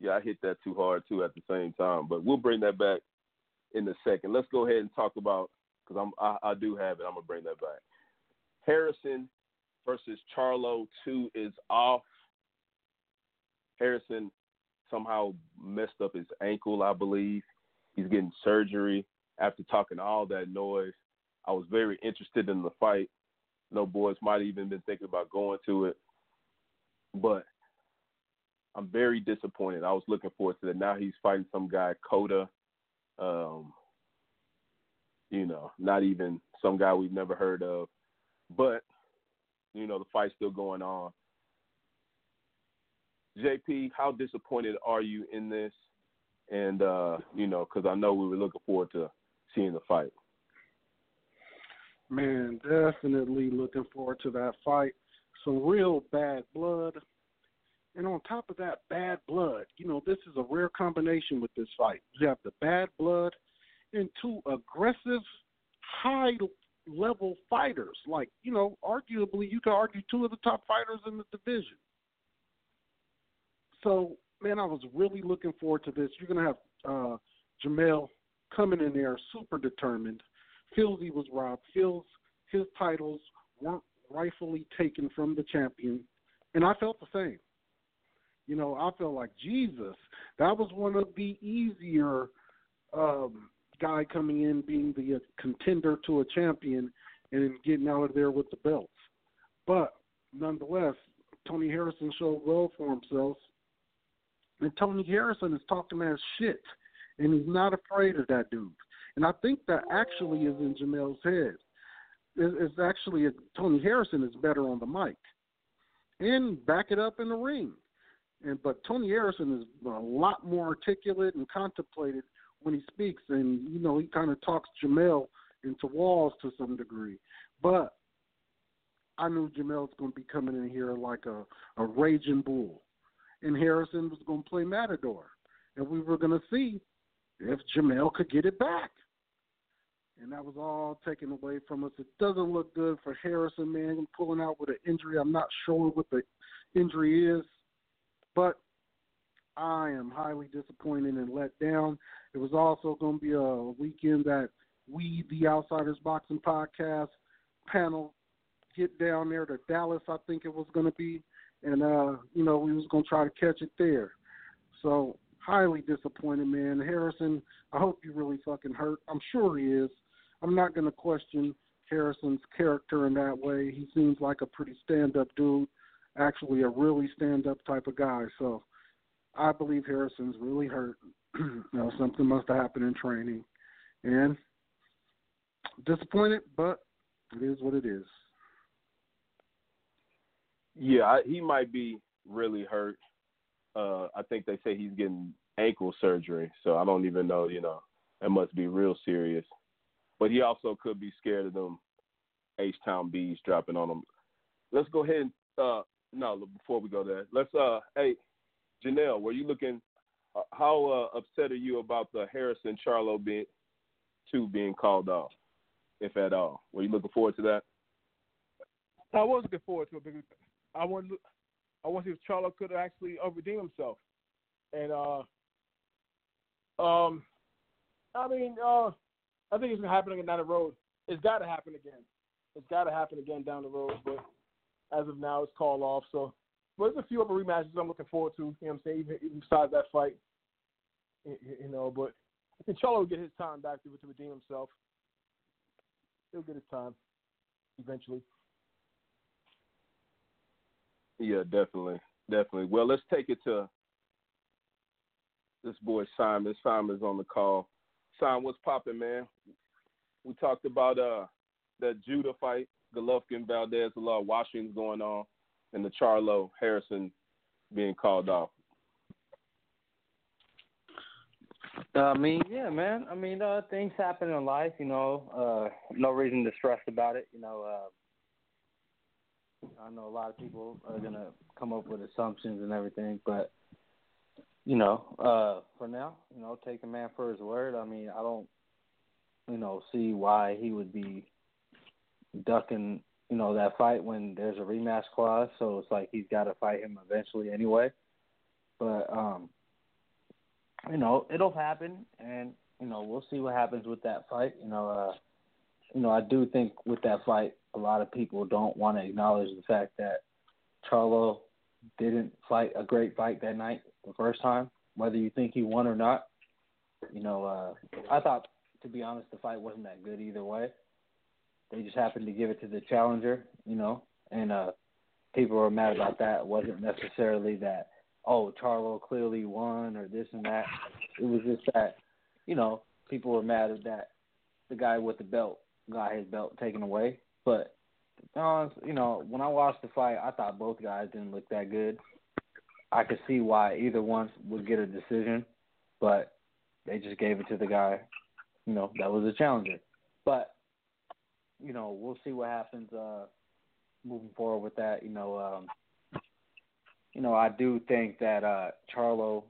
yeah, I hit that too hard too at the same time, but we'll bring that back in a second. Let's go ahead and talk about because I'm I, I do have it. I'm gonna bring that back. Harrison versus Charlo two is off. Harrison somehow messed up his ankle, I believe. He's getting surgery after talking all that noise. I was very interested in the fight. No boys might even been thinking about going to it. But I'm very disappointed. I was looking forward to that. Now he's fighting some guy, Cota. Um, you know, not even some guy we've never heard of. But, you know, the fight's still going on. JP, how disappointed are you in this? And, uh, you know, because I know we were looking forward to seeing the fight. Man, definitely looking forward to that fight. Some real bad blood. And on top of that bad blood, you know, this is a rare combination with this fight. You have the bad blood and two aggressive, high level fighters. Like, you know, arguably you could argue two of the top fighters in the division. So, man, I was really looking forward to this. You're gonna have uh Jamel coming in there super determined feels he was robbed, feels his titles weren't rightfully taken from the champion, and I felt the same. You know, I felt like Jesus. That was one of the easier um, guy coming in, being the uh, contender to a champion, and getting out of there with the belts. But nonetheless, Tony Harrison showed well for himself, and Tony Harrison is talking that shit, and he's not afraid of that dude. And I think that actually is in Jamel's head. It's actually a, Tony Harrison is better on the mic, and back it up in the ring. And but Tony Harrison is a lot more articulate and contemplated when he speaks, and you know he kind of talks Jamel into walls to some degree. But I knew Jamel's going to be coming in here like a a raging bull, and Harrison was going to play Matador, and we were going to see if Jamel could get it back. And that was all taken away from us. It doesn't look good for Harrison, man. Pulling out with an injury. I'm not sure what the injury is, but I am highly disappointed and let down. It was also going to be a weekend that we, the Outsiders Boxing Podcast panel, get down there to Dallas. I think it was going to be, and uh, you know we was going to try to catch it there. So highly disappointed, man. Harrison, I hope you really fucking hurt. I'm sure he is. I'm not going to question Harrison's character in that way. He seems like a pretty stand-up dude, actually a really stand-up type of guy. So I believe Harrison's really hurt. you know, something must have happened in training, and disappointed, but it is what it is. Yeah, I, he might be really hurt. Uh, I think they say he's getting ankle surgery, so I don't even know. You know, it must be real serious. But he also could be scared of them H Town bees dropping on him. Let's go ahead and uh, no, before we go there, let's uh, hey, Janelle, were you looking? Uh, how uh, upset are you about the Harrison Charlo being two being called off, if at all? Were you looking forward to that? I was looking forward to it because I want I want to see if Charlo could actually redeem himself, and uh, um, I mean, uh, I think it's gonna happen again down the road. It's got to happen again. It's got to happen again down the road, but as of now, it's called off. So but there's a few other rematches I'm looking forward to. You know what I'm saying? Even, even besides that fight, you know. But I think Charlo will get his time back to, to redeem himself. He'll get his time eventually. Yeah, definitely, definitely. Well, let's take it to this boy Simon. Simon's on the call. Simon, what's popping, man? We talked about uh that Judah fight, Golovkin, Valdez, a lot of washings going on and the Charlo Harrison being called off? I mean, yeah, man. I mean, uh, things happen in life, you know. Uh, no reason to stress about it, you know. Uh, I know a lot of people are gonna come up with assumptions and everything, but you know, uh, for now, you know, take a man for his word. I mean, I don't, you know, see why he would be ducking you know that fight when there's a rematch clause, so it's like he's got to fight him eventually anyway. But um, you know it'll happen, and you know we'll see what happens with that fight. You know, uh, you know I do think with that fight, a lot of people don't want to acknowledge the fact that Charlo didn't fight a great fight that night the first time, whether you think he won or not. You know, uh, I thought to be honest, the fight wasn't that good either way. They just happened to give it to the challenger, you know, and uh people were mad about that. It wasn't necessarily that oh Charlo clearly won or this and that. It was just that you know people were mad at that the guy with the belt got his belt taken away. But you know when I watched the fight, I thought both guys didn't look that good. I could see why either one would get a decision, but they just gave it to the guy, you know, that was a challenger. But you know, we'll see what happens uh, moving forward with that. You know, um, you know, I do think that uh, Charlo,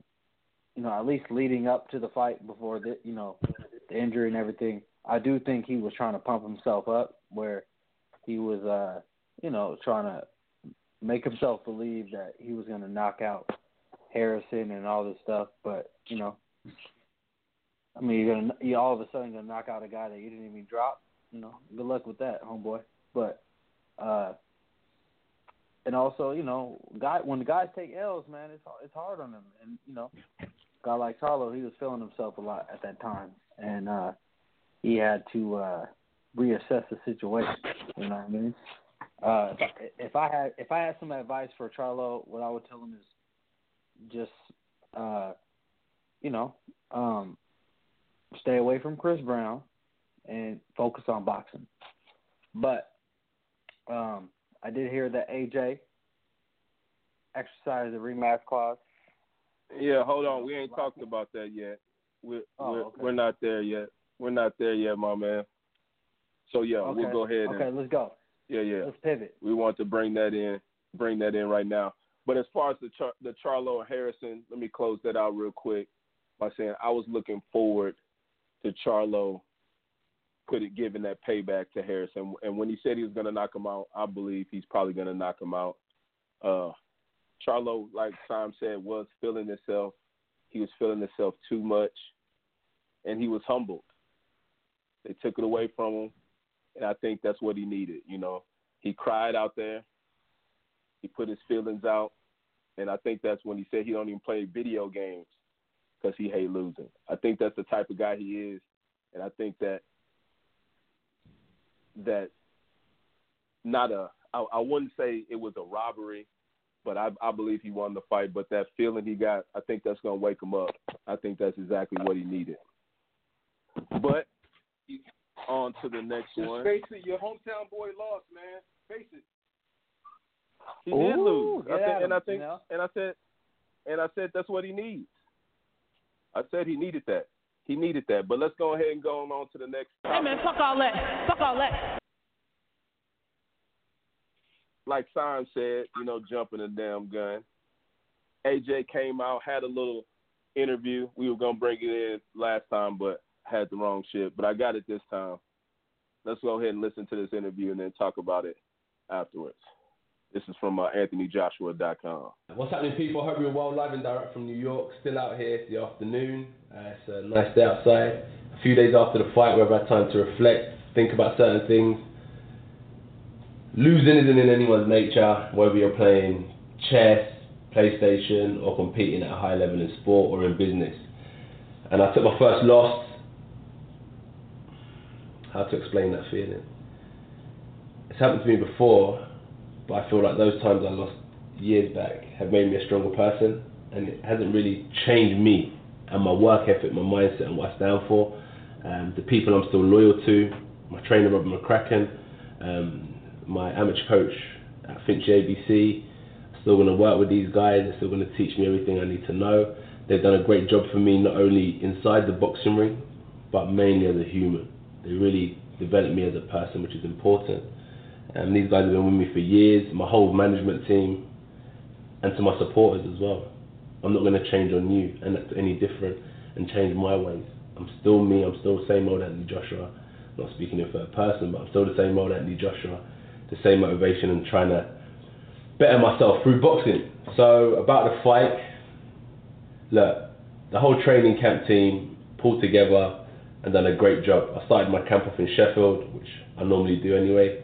you know, at least leading up to the fight before the, you know, the injury and everything, I do think he was trying to pump himself up, where he was, uh, you know, trying to make himself believe that he was going to knock out Harrison and all this stuff. But you know, I mean, you're gonna you all of a sudden gonna knock out a guy that you didn't even drop you know, good luck with that, homeboy. But uh and also, you know, guy when the guys take L's, man, it's it's hard on them. And you know, guy like Charlo, he was feeling himself a lot at that time, and uh he had to uh reassess the situation. You know what I mean? Uh, if I, had if I had some advice for Charlo, what I would tell him is just uh, you know, um, stay away from Chris Brown and focus on boxing. But um, I did hear that AJ exercised the rematch clause. Yeah, hold on. We ain't talked about that yet. We're Oh, we're, okay. we're not there yet. We're not there yet, my man. So yeah, Okay. we'll go ahead and Okay, let's go. yeah, yeah. Let's pivot. We want to bring that in, bring that in right now. But as far as the Char- the Charlo and Harrison, let me close that out real quick by saying I was looking forward to Charlo put it giving that payback to Harrison. And when he said he was going to knock him out, I believe he's probably going to knock him out. Uh, Charlo, like Tom said, was feeling himself. He was feeling himself too much, and he was humbled. They took it away from him, and I think that's what he needed. You know, he cried out there. He put his feelings out, and I think that's when he said he don't even play video games because he hate losing. I think that's the type of guy he is, and I think that that not a I, I wouldn't say it was a robbery, but I, I believe he won the fight. But that feeling he got, I think that's gonna wake him up. I think that's exactly what he needed. But on to the next Just one. face it, your hometown boy lost, man. Face it. He did lose. I get think, and I him, think, you know? and I said, and I said that's what he needs. I said he needed that. He needed that. But let's go ahead and go on to the next. Hey man, fuck all that. Fuck all that. Like Simon said, you know, jumping a damn gun. AJ came out, had a little interview. We were gonna bring it in last time, but had the wrong shit. But I got it this time. Let's go ahead and listen to this interview and then talk about it afterwards. This is from uh, AnthonyJoshua.com. What's happening, people? I hope you're well, live and direct from New York. Still out here, it's the afternoon. Uh, it's a nice day outside. A few days after the fight, we've had time to reflect, think about certain things. Losing isn't in anyone's nature, whether you're playing chess, PlayStation, or competing at a high level in sport or in business. And I took my first loss. How to explain that feeling? It's happened to me before, but I feel like those times I lost years back have made me a stronger person, and it hasn't really changed me and my work ethic, my mindset, and what I stand for. Um, the people I'm still loyal to, my trainer Robert McCracken, um, my amateur coach at Finch ABC. Still going to work with these guys. They're still going to teach me everything I need to know. They've done a great job for me, not only inside the boxing ring, but mainly as a human. They really developed me as a person, which is important. Um, these guys have been with me for years, my whole management team, and to my supporters as well. I'm not going to change on you and that's any different and change my ways. I'm still me, I'm still the same old Anthony Joshua. Not speaking in third person, but I'm still the same old Anthony Joshua, the same motivation and trying to better myself through boxing. So, about the fight, look, the whole training camp team pulled together and done a great job. I started my camp off in Sheffield, which I normally do anyway.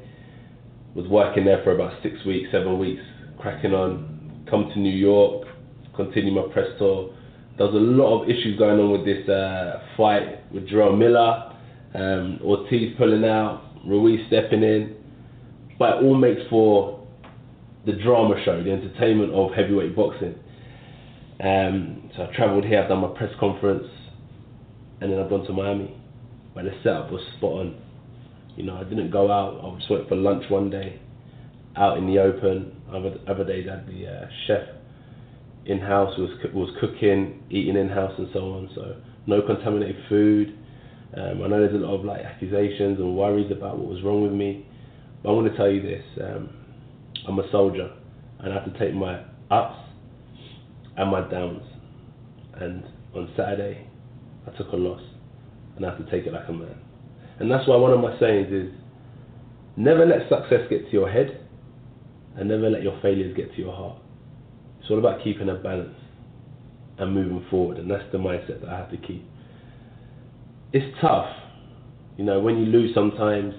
Was working there for about six weeks, seven weeks, cracking on. Come to New York, continue my press tour. There was a lot of issues going on with this uh, fight with Jarrell Miller, um, Ortiz pulling out, Ruiz stepping in, but it all makes for the drama show, the entertainment of heavyweight boxing. Um, so I travelled here, I've done my press conference, and then I've gone to Miami, where the setup was spot on. You know, I didn't go out. I just went for lunch one day, out in the open. Other other days, I had the uh, chef in house was was cooking, eating in house, and so on. So no contaminated food. Um, I know there's a lot of like accusations and worries about what was wrong with me, but I want to tell you this: um, I'm a soldier, and I have to take my ups and my downs. And on Saturday, I took a loss, and I have to take it like a man. And that's why one of my sayings is never let success get to your head and never let your failures get to your heart. It's all about keeping a balance and moving forward, and that's the mindset that I have to keep. It's tough, you know, when you lose sometimes,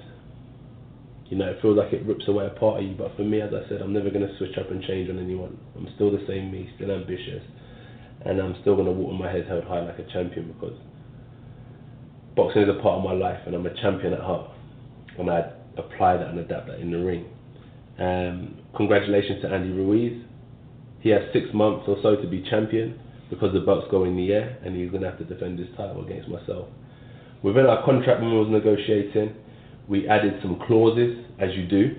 you know, it feels like it rips away a part of you. But for me, as I said, I'm never going to switch up and change on anyone. I'm still the same me, still ambitious, and I'm still going to walk with my head held high like a champion because boxing is a part of my life, and I'm a champion at heart. And I apply that and adapt that in the ring. Um, congratulations to Andy Ruiz. He has six months or so to be champion because the belts go in the air, and he's going to have to defend his title against myself. Within our contract when we was negotiating, we added some clauses, as you do.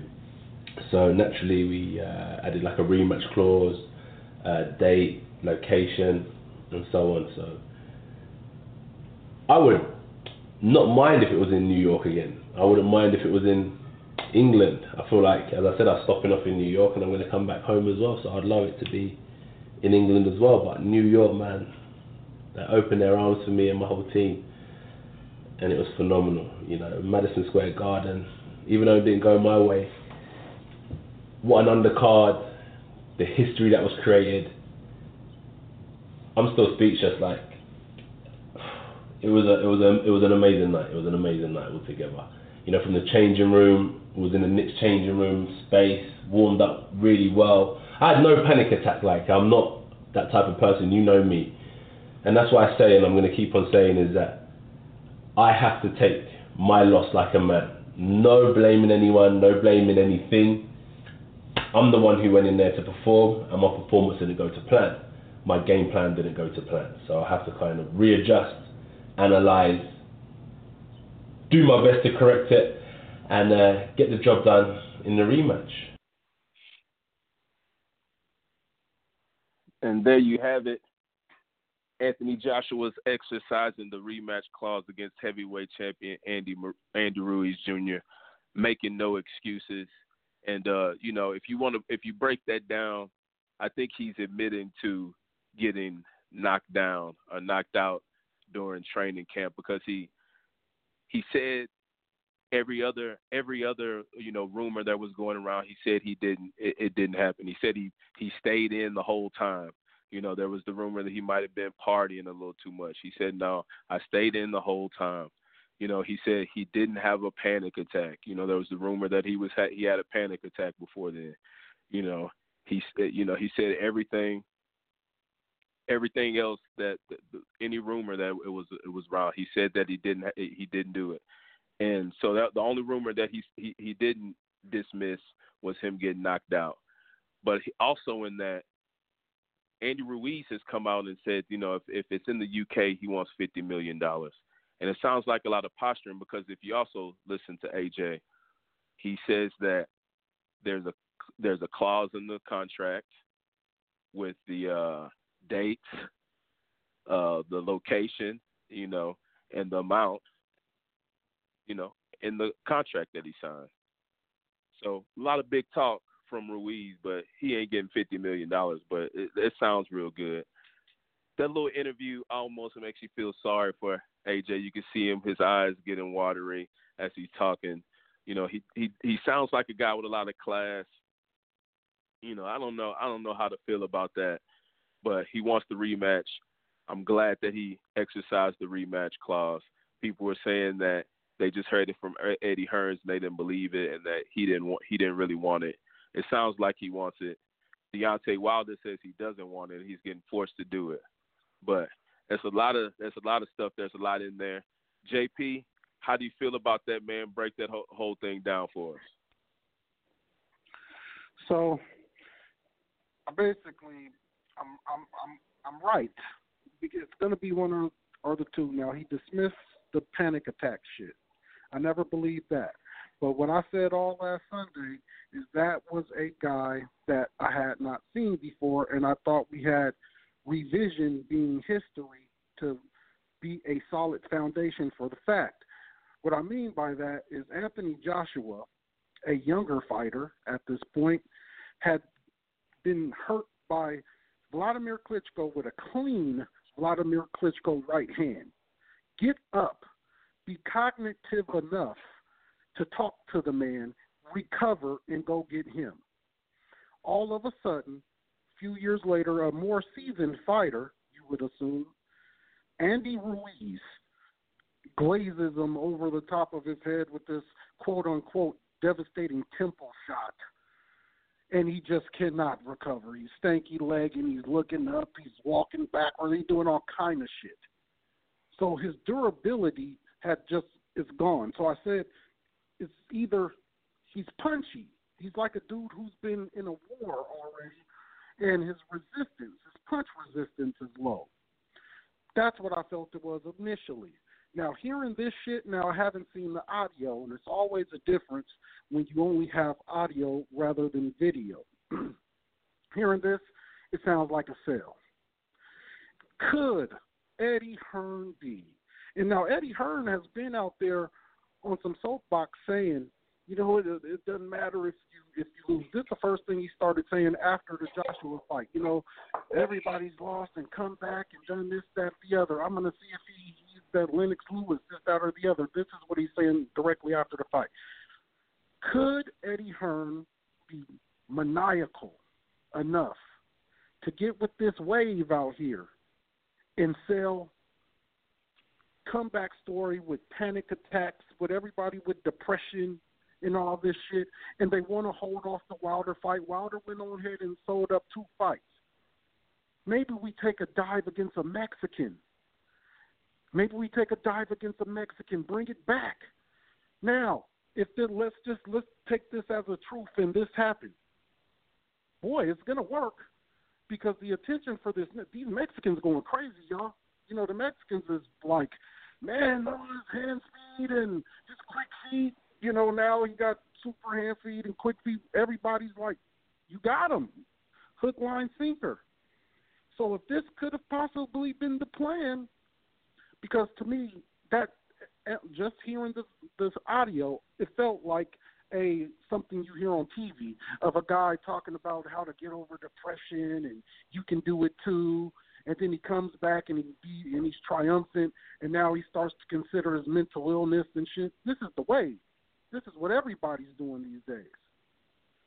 So naturally, we uh, added like a rematch clause, uh, date, location, and so on. So I would not mind if it was in New York again. I wouldn't mind if it was in England. I feel like, as I said, I'm stopping off in New York and I'm going to come back home as well. So I'd love it to be in England as well. But New York, man, they opened their arms for me and my whole team, and it was phenomenal. You know, Madison Square Garden, even though it didn't go my way, what an undercard, the history that was created. I'm still speechless. Like it was a, it was a, it was an amazing night. It was an amazing night altogether. You know, from the changing room, was in the Knicks changing room space, warmed up really well. I had no panic attack. Like I'm not that type of person. You know me, and that's why I say, and I'm going to keep on saying, is that I have to take my loss like a man. No blaming anyone, no blaming anything. I'm the one who went in there to perform, and my performance didn't go to plan. My game plan didn't go to plan, so I have to kind of readjust, analyze, do my best to correct it, and uh, get the job done in the rematch. And there you have it. Anthony Joshua's exercising the rematch clause against heavyweight champion Andy Andy Ruiz Jr., making no excuses. And uh, you know, if you want to, if you break that down, I think he's admitting to getting knocked down or knocked out during training camp because he he said every other every other you know rumor that was going around he said he didn't it, it didn't happen. He said he he stayed in the whole time. You know there was the rumor that he might have been partying a little too much. He said no i stayed in the whole time. You know he said he didn't have a panic attack. You know there was the rumor that he was he had a panic attack before then. You know he said you know he said everything everything else that, any rumor that it was it was wrong he said that he didn't he didn't do it and so that the only rumor that he he, he didn't dismiss was him getting knocked out. But he, also in that, Andy Ruiz has come out and said, you know, if if it's in the UK, he wants fifty million dollars. And it sounds like a lot of posturing because if you also listen to AJ, he says that there's a there's a clause in the contract with the uh, dates, uh, the location, you know, and the amount you know, in the contract that he signed. So a lot of big talk from Ruiz, but he ain't getting fifty million dollars. But it, it sounds real good. That little interview almost makes you feel sorry for AJ. You can see him, his eyes getting watery as he's talking. You know, he he he sounds like a guy with a lot of class. You know, I don't know, I don't know how to feel about that, but he wants the rematch. I'm glad that he exercised the rematch clause. People were saying that they just heard it from Eddie Hearns and they didn't believe it and that he didn't want he didn't really want it. It sounds like he wants it. Deontay Wilder says he doesn't want it. He's getting forced to do it. But there's a lot of there's a lot of stuff. There's a lot in there. JP, how do you feel about that man? Break that whole, whole thing down for us. So basically, I'm I'm I'm I'm right. It's to be one or or the two. Now he dismissed the panic attack shit. I never believed that. But what I said all last Sunday is that was a guy that I had not seen before, and I thought we had revision being history to be a solid foundation for the fact. What I mean by that is Anthony Joshua, a younger fighter at this point, had been hurt by Vladimir Klitschko with a clean Vladimir Klitschko right hand. Get up be cognitive enough to talk to the man, recover, and go get him. All of a sudden, a few years later, a more seasoned fighter, you would assume, Andy Ruiz glazes him over the top of his head with this quote unquote devastating temple shot, and he just cannot recover. He's stanky leg and he's looking up. He's walking backward. He's doing all kind of shit. So his durability had just is gone. So I said it's either he's punchy. He's like a dude who's been in a war already, and his resistance, his punch resistance is low. That's what I felt it was initially. Now, hearing this shit, now I haven't seen the audio, and it's always a difference when you only have audio rather than video. hearing this, it sounds like a sale. Could Eddie Hearn be? And now Eddie Hearn has been out there on some soapbox saying, you know, it, it doesn't matter if you if you lose. This is the first thing he started saying after the Joshua fight. You know, everybody's lost and come back and done this, that, the other. I'm to see if he that Lennox Lewis, this, that, or the other. This is what he's saying directly after the fight. Could Eddie Hearn be maniacal enough to get with this wave out here and sell comeback story with panic attacks, with everybody with depression and all this shit, and they want to hold off the Wilder fight. Wilder went on ahead and sold up two fights. Maybe we take a dive against a Mexican. Maybe we take a dive against a Mexican. Bring it back. Now, if the, let's just let's take this as a truth and this happened. Boy, it's gonna work because the attention for this these Mexicans going crazy, y'all. You know the Mexicans is like, man, no his hand speed and his quick feet you know, now he got super hand feed and quick feet. Everybody's like, you got him, hook, line, sinker. So if this could have possibly been the plan, because to me that eh, eh, just hearing this this audio, it felt like a something you hear on TV of a guy talking about how to get over depression and you can do it too. And then he comes back and he and he's triumphant, and now he starts to consider his mental illness and shit. This is the way. This is what everybody's doing these days.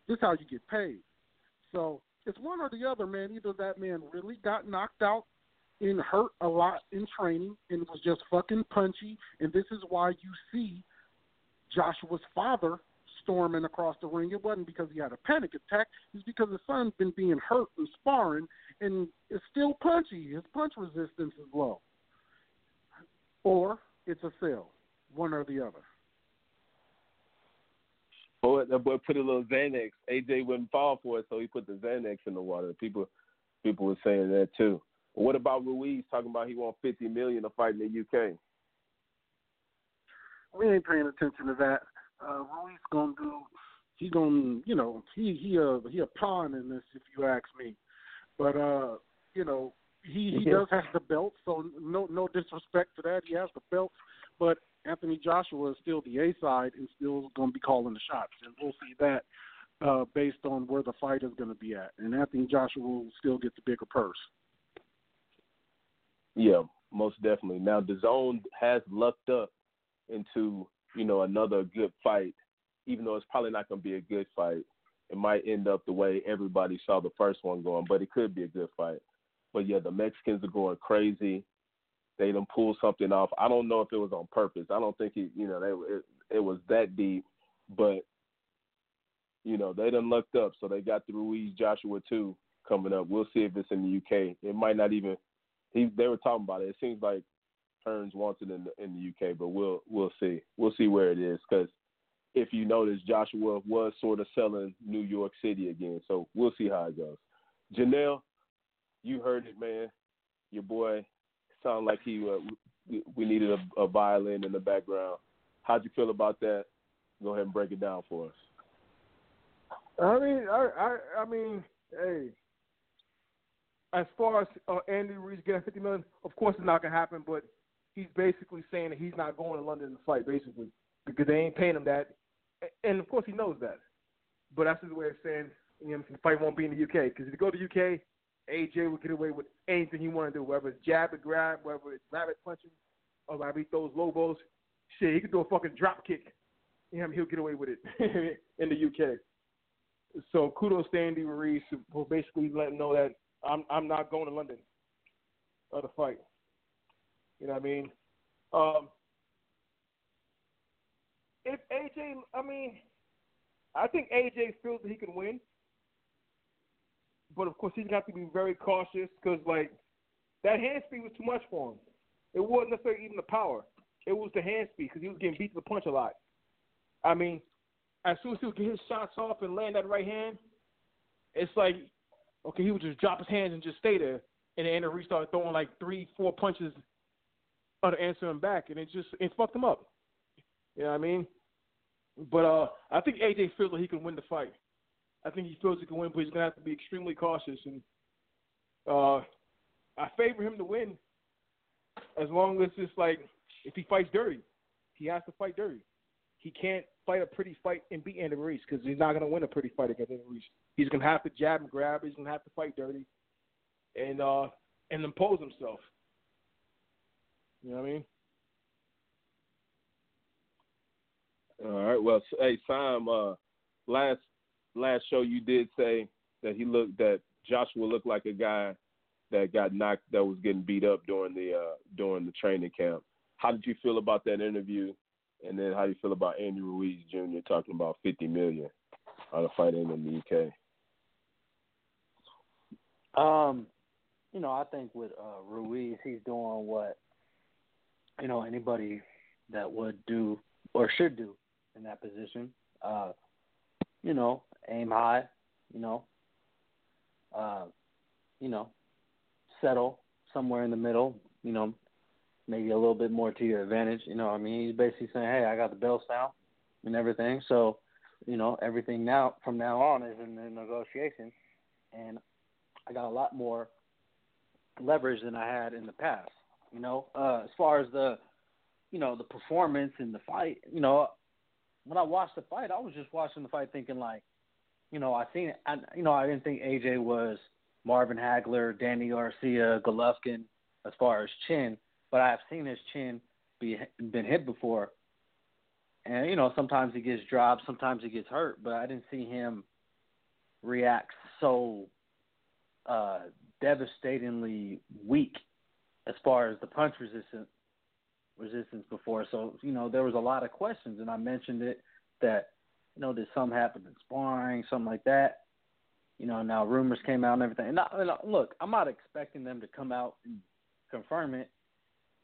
This is how you get paid. So it's one or the other, man. Either that man really got knocked out and hurt a lot in training and was just fucking punchy, and this is why you see Joshua's father storming across the ring. It wasn't because he had a panic attack. It's because his son's been being hurt and sparring and is still punchy. His punch resistance is low. Or it's a sale, one or the other. Boy, that boy put a little Xanax. AJ wouldn't fall for it, so he put the Xanax in the water. People, people were saying that too. What about Ruiz talking about he want fifty million to fight in the UK? We ain't paying attention to that. Uh, Ruiz gonna do. He gonna, you know, he he a he a pawn in this, if you ask me. But uh, you know, he he does have the belt, so no no disrespect to that. He has the belt, but Anthony Joshua is still the A side and still going to be calling the shots, and we'll see that uh, based on where the fight is going to be at. And Anthony Joshua will still get the bigger purse. Yeah, most definitely. Now DAZN has lucked up into you know another good fight, even though it's probably not going to be a good fight. It might end up the way everybody saw the first one going, but it could be a good fight. But yeah, the Mexicans are going crazy they done pulled something off. I don't know if it was on purpose. I don't think he, you know, they it, it was that deep, but you know they done lucked up, so they got the Ruiz Joshua too coming up. We'll see if it's in the UK. It might not even. He they were talking about it. It seems like Hearns wants it in the in the UK, but we'll we'll see. We'll see where it is because if you notice, Joshua was sort of selling New York City again. So we'll see how it goes. Janelle, you heard it, man. Your boy sounded like he uh, we, needed a, a violin in the background. How'd you feel about that? Go ahead and break it down for us. I mean, I, I, I mean, hey, as far as uh, Andy Ruiz getting 50 million, of course it's not gonna happen. But he's basically saying that he's not going to London to fight, basically, because they ain't paying him that, and of course he knows that. But that's his way of saying, you know, the fight won't be in the UK. Because if you go to the UK, AJ will get away with anything he want to do, whether it's jab and grab, whether it's rabbit punching, or whether he throws lobos. Shit, he could do a fucking drop kick. You know, he'll get away with it in the UK. So kudos to Andy Ruiz for basically letting know that I'm I'm not going to London or the fight. You know what I mean? Um, if AJ, I mean, I think AJ feels that he can win, but of course he's got to be very cautious because like that hand speed was too much for him. It wasn't necessarily even the power; it was the hand speed because he was getting beat to the punch a lot. I mean, as soon as he would get his shots off and land that right hand, it's like okay, he would just drop his hands and just stay there, and then Andy Ruiz started throwing like three, four punches to answer him back, and it just it fucked him up. You know what I mean? But uh, I think AJ feels like he can win the fight. I think he feels he can win, but he's gonna have to be extremely cautious. And uh, I favor him to win, as long as it's like if he fights dirty, he has to fight dirty. He can't fight a pretty fight and beat Andy Ruiz because he's not gonna win a pretty fight against Andy Ruiz. He's gonna have to jab and grab. He's gonna have to fight dirty, and uh, and impose himself. You know what I mean? All right. Well, hey, Sam. Uh, last last show you did say that he looked that Joshua looked like a guy that got knocked that was getting beat up during the uh, during the training camp. How did you feel about that interview? And then how do you feel about Andy Ruiz Jr. talking about fifty million on a fight in the UK? Um, you know, I think with uh, Ruiz, he's doing what you know anybody that would do or should do in that position. Uh, you know, aim high. You know, uh, you know, settle somewhere in the middle. You know, maybe a little bit more to your advantage. You know, I mean, he's basically saying, "Hey, I got the belts now and everything." So, you know, everything now from now on is in the negotiation, and I got a lot more leverage than I had in the past. You know, uh, as far as the, you know, the performance in the fight, you know, when I watched the fight, I was just watching the fight thinking like, you know, I seen it. I, you know, I didn't think AJ was Marvin Hagler, Danny Garcia, Golovkin as far as chin, but I have seen his chin be been hit before. And you know, sometimes he gets dropped, sometimes he gets hurt, but I didn't see him react so uh, devastatingly weak as far as the punch resistance resistance before. So, you know, there was a lot of questions and I mentioned it that, you know, did something happen in sparring, something like that. You know, now rumors came out and everything. And, I, and I, look, I'm not expecting them to come out and confirm it,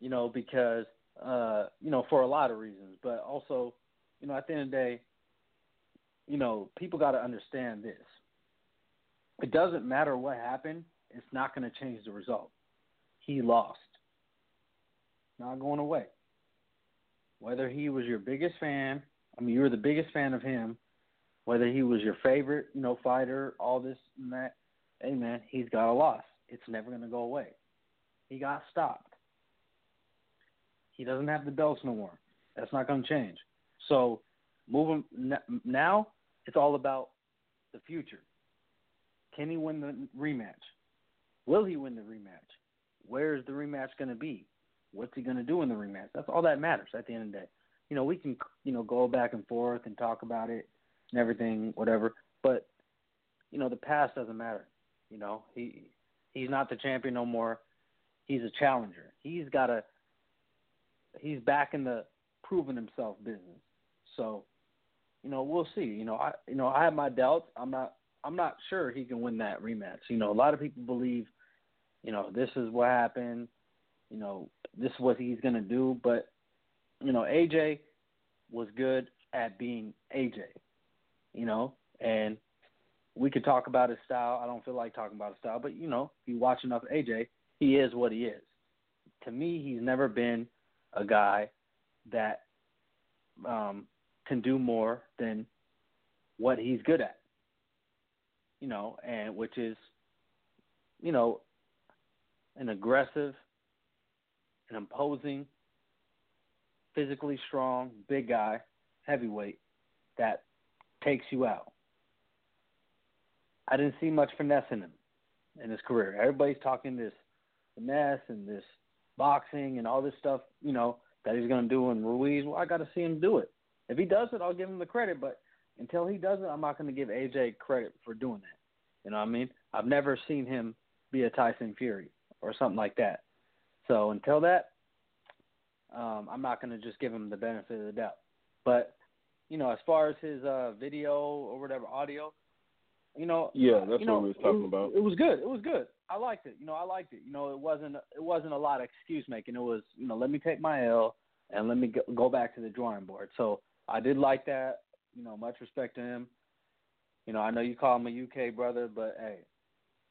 you know, because uh, you know, for a lot of reasons. But also, you know, at the end of the day, you know, people gotta understand this. It doesn't matter what happened, it's not gonna change the result. He lost not going away. Whether he was your biggest fan, I mean, you were the biggest fan of him, whether he was your favorite, you know, fighter, all this and that, hey, man, he's got a loss. It's never going to go away. He got stopped. He doesn't have the belts no more. That's not going to change. So, moving now, it's all about the future. Can he win the rematch? Will he win the rematch? Where is the rematch going to be? What's he going to do in the rematch? That's all that matters at the end of the day. You know, we can you know go back and forth and talk about it and everything, whatever. But you know, the past doesn't matter. You know, he he's not the champion no more. He's a challenger. He's got a he's back in the proving himself business. So, you know, we'll see. You know, I you know I have my doubts. I'm not I'm not sure he can win that rematch. You know, a lot of people believe, you know, this is what happened you know, this is what he's to do. But, you know, AJ was good at being AJ, you know, and we could talk about his style. I don't feel like talking about his style, but, you know, if you watch enough AJ, he is what he is. To me, he's never been a guy that um, can do more than what he's good at, you know, and which is, you know, an aggressive an imposing, physically strong, big guy, heavyweight that takes you out. I didn't see much finesse in him in his career. Everybody's talking this finesse and this boxing and all this stuff, you know, that he's going to do in Ruiz. Well, I got to see him do it. If he does it, I'll give him the credit. But until he does it, I'm not going to give AJ credit for doing that. You know what I mean? I've never seen him be a Tyson Fury or something like that. So until that, um, I'm not going to just give him the benefit of the doubt. But you know, as far as his uh video or whatever audio, you know, Yeah, uh, that's you know, what we was talking it, about. It was good. It was good. I liked it. You know, I liked it. You know, it wasn't it wasn't a lot of excuse making. It was, you know, let me take my L and let me go, go back to the drawing board. So I did like that. You know, much respect to him. You know, I know you call him a UK brother, but hey,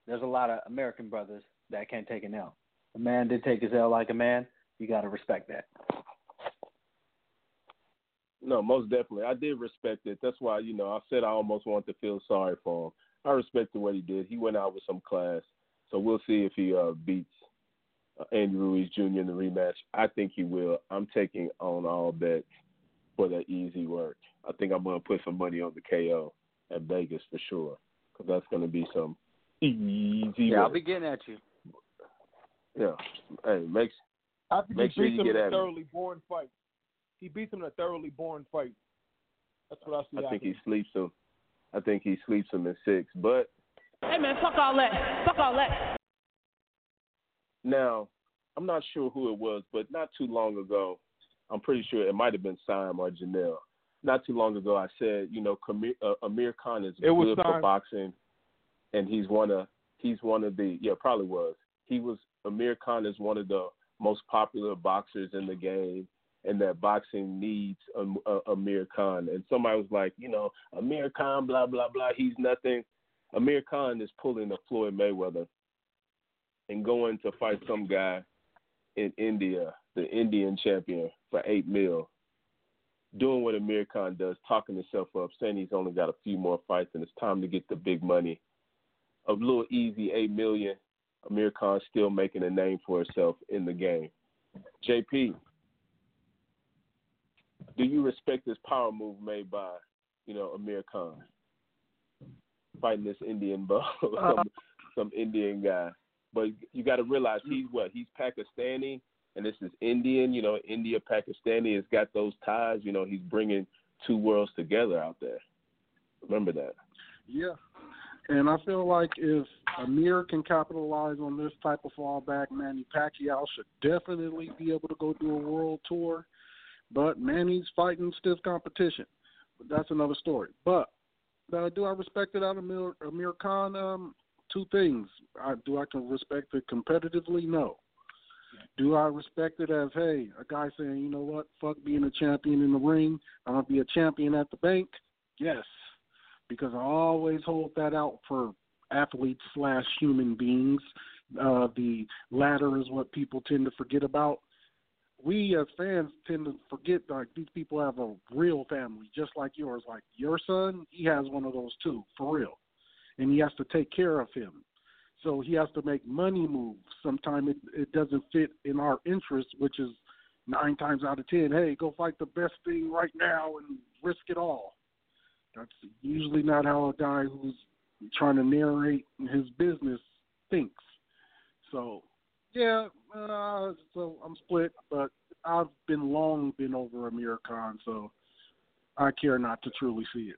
there's a lot of American brothers that can't take an L. The man did take his L like a man. You got to respect that. No, most definitely. I did respect it. That's why, you know, I said I almost wanted to feel sorry for him. I respected what he did. He went out with some class. So we'll see if he uh, beats uh, Andy Ruiz Jr. in the rematch. I think he will. I'm taking on all bets for that easy work. I think I'm going to put some money on the KO at Vegas for sure because that's going to be some easy Yeah, work. I'll be getting at you. Yeah. Hey, makes I think Make he sure you get in a at me. thoroughly boring fight. He beats him in a thoroughly boring fight. That's what I see. I think he sleeps him. I think he sleeps him in six. But Hey man, fuck all that. Fuck all that. now, I'm not sure who it was, but not too long ago, I'm pretty sure it might have been Sam or Janelle. Not too long ago, I said, you know, Kamir, uh, Amir Khan is It was good for boxing, and he's one of he's one of the yeah probably was he was Amir Khan is one of the most popular boxers in the game, and that boxing needs um, uh, Amir Khan. And somebody was like, you know, Amir Khan, blah blah blah, he's nothing. Amir Khan is pulling a Floyd Mayweather and going to fight some guy in India, the Indian champion, for eight mil. Doing what Amir Khan does, talking himself up, saying he's only got a few more fights and it's time to get the big money. A little easy eight million. Amir Khan still making a name for himself in the game. JP, do you respect this power move made by, you know, Amir Khan? Fighting this Indian bum, some, uh-huh. some Indian guy. But you got to realize he's what? He's Pakistani, and this is Indian. You know, India Pakistani has got those ties. You know, he's bringing two worlds together out there. Remember that. Yeah. And I feel like if Amir can capitalize on this type of fallback, Manny Pacquiao should definitely be able to go do a world tour. But Manny's fighting stiff competition. But that's another story. But uh, do I respect it out of Amir, Amir Khan? Um, two things. I, do I can respect it competitively? No. Do I respect it as, hey, a guy saying, you know what, fuck being a champion in the ring, I'm gonna be a champion at the bank? Yes, because I always hold that out for athletes slash human beings. Uh, the latter is what people tend to forget about. We as fans tend to forget like these people have a real family, just like yours. Like your son, he has one of those too, for real, and he has to take care of him. So he has to make money moves. Sometimes it, it doesn't fit in our interest, which is nine times out of ten. Hey, go fight the best thing right now and risk it all. That's usually not how a guy who's trying to narrate his business thinks. So, yeah, uh, so I'm split, but I've been long been over Amir Khan, so I care not to truly see it.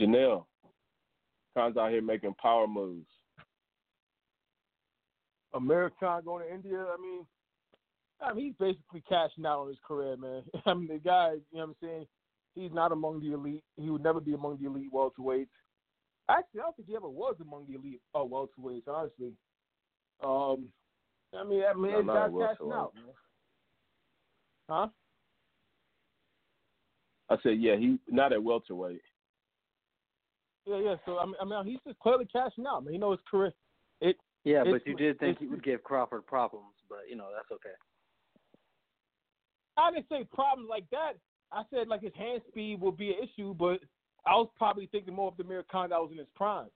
Janelle, Khan's out here making power moves. American going to India. I mean, I mean, he's basically cashing out on his career, man. I mean, the guy, you know what I'm saying? He's not among the elite. He would never be among the elite welterweights. Actually, I don't think he ever was among the elite uh, welterweights, honestly. Um, I mean, that mean, No, the not cashing out, man. Huh? I said, yeah, he not at welterweight. Yeah, yeah. So I mean, I mean, he's just clearly cashing out, man. You know his career. It Yeah, It's- but you did think he would give Crawford problems, but you know that's okay. I didn't say problems like that. I said like his hand speed will be an issue, but I was probably thinking more of the Amir Khan that was in his prime.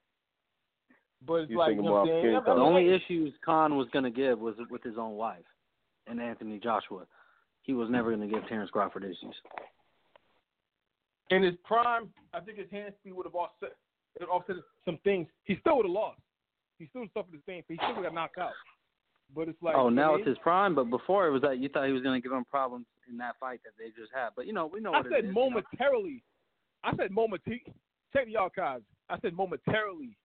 But it's You like thinking you know what I'm saying? The mean, only hey, issues Khan was going to give was with his own wife and Anthony Joshua. He was never going to give Terrence Crawford issues. in his prime, I think his hand speed would have offset it offset some things. He still would have lost. He still suffered the same. But he still would have got knocked out. But it's like oh, now it's his prime, but before it was that you thought he was going to give him problems in that fight that they just had. But you know, we know I what said it is. you know. momentarily. I said momentarily. Check the archives. I said momentarily.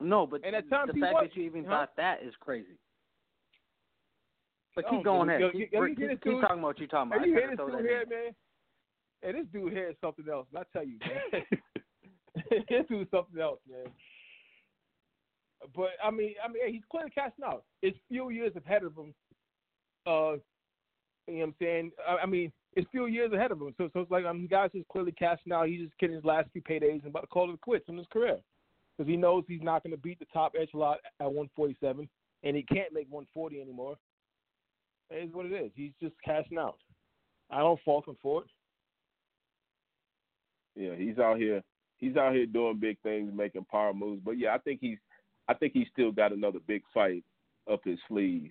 No, but And at times the fact was- that you even huh? thought that is crazy. But keep going ahead. Keep, yo, keep, keep talking about what you're talking about. You I hear this dude here, man? Hey, this dude here is something else. I tell you, man. this dude's something else, man. But I mean, I mean, he's clearly cashing out. It's few years ahead of him. Uh, you know what I'm saying? I, I mean, it's few years ahead of him. So, so it's like, I mean, guys just clearly cashing out. He's just getting his last few paydays and about to call it quits in his career because he knows he's not going to beat the top echelon at 147, and he can't make 140 anymore. It is what it is. He's just cashing out. I don't fault him for it. Yeah, he's out here. He's out here doing big things, making power moves. But yeah, I think he's. I think he's still got another big fight up his sleeve.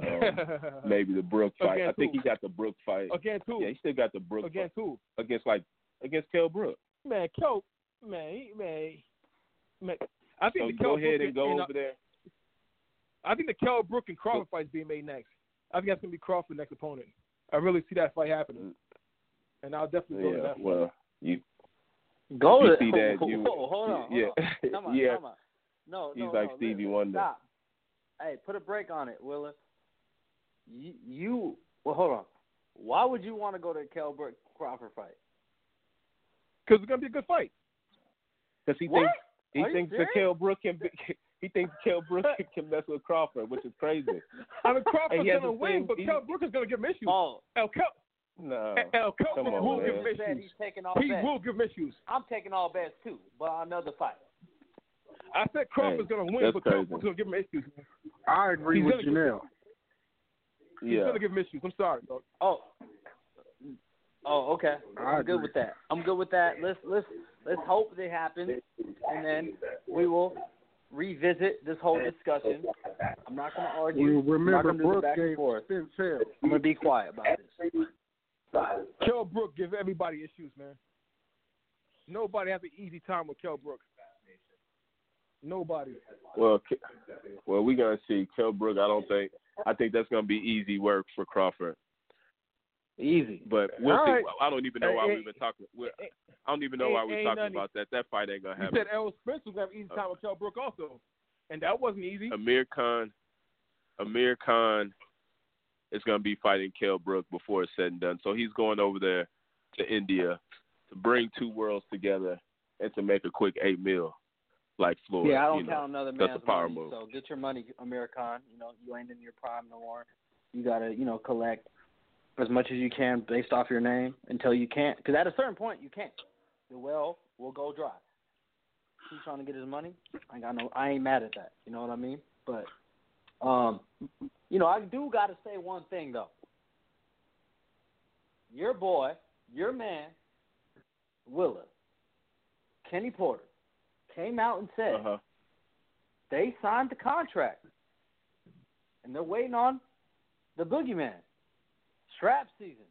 Um, maybe the Brook fight. Against I think who? he got the Brook fight. Against who? Yeah, he still got the Brook Against who? against like against Kell Brook. Man, Kell, man, he- man, man. I think So the go Kell ahead Brook and go and, uh, over there. I think the Kell Brook and Crawford fight is being made next. I think that's gonna be Crawford's next opponent. I really see that fight happening, and I'll definitely go to Yeah, that. fight. well, you Go you to see that, you whoa, hold on, hold yeah, on. Come on, yeah. come on. No, He's no, like no, Stevie Wonder. Stop. Hey, put a break on it, Willa. You, you, well, hold on. Why would you want to go to the Kell Brook Crawford fight? Because it's gonna be a good fight. because he What? thinks he Are you thinks that serious? Kell Brook can be, he thinks Kell Brook can mess with Crawford, which is crazy. I mean, Crawford's And he has gonna win, same- but he- Kell Brook is gonna give him issues. Oh, El Kell, No, El Kell come on, will man. give him Will said issues. he's taking all He bets. will give him issues. I'm taking all bets too, but on another fight. I said Crawford's Hey, gonna win, that's but Kell. Brook's gonna give him issues. I agree He's with gonna get- Janelle. He's yeah. gonna give him issues. I'm sorry. Oh. Oh, okay. I'm good with that. I'm good with that. Let's let's let's hope they happen, and then we will revisit this whole discussion. I'm not going to argue. We I'm not remember going to do the Brook back and forth. I'm going to be quiet about this. Kell Brook give everybody issues, man. Nobody has an easy time with Kell Brook. Nobody. Well, well, we're gonna see Kell Brook. I don't think. I think that's gonna be easy work for Crawford. Easy. But we'll All see. right. I don't even know why Hey, we've been talking. We're, hey, I don't even know ain't- why we're talking nothing- about that. That fight ain't gonna happen. You said Errol Spence was gonna have an easy uh, time with Kell Brook also, and that wasn't easy. Amir Khan, Amir Khan is going to be fighting Kell Brook before it's said and done. So he's going over there to India to bring two worlds together and to make a quick eight mil, like Floyd. yeah, I don't you know. count another that's man's a power money. move. So get your money, Amir Khan. You know, you ain't in your prime no more. You got to, you know, collect as much as you can based off your name until you can't. Because at a certain point, you can't. The well will go dry. He's trying to get his money. I got no. I ain't mad at that. You know what I mean? But, um, you know, I do got to say one thing though. Your boy, your man, Willa, Kenny Porter, came out and said Uh-huh. they signed the contract, and they're waiting on the boogeyman. Strap season,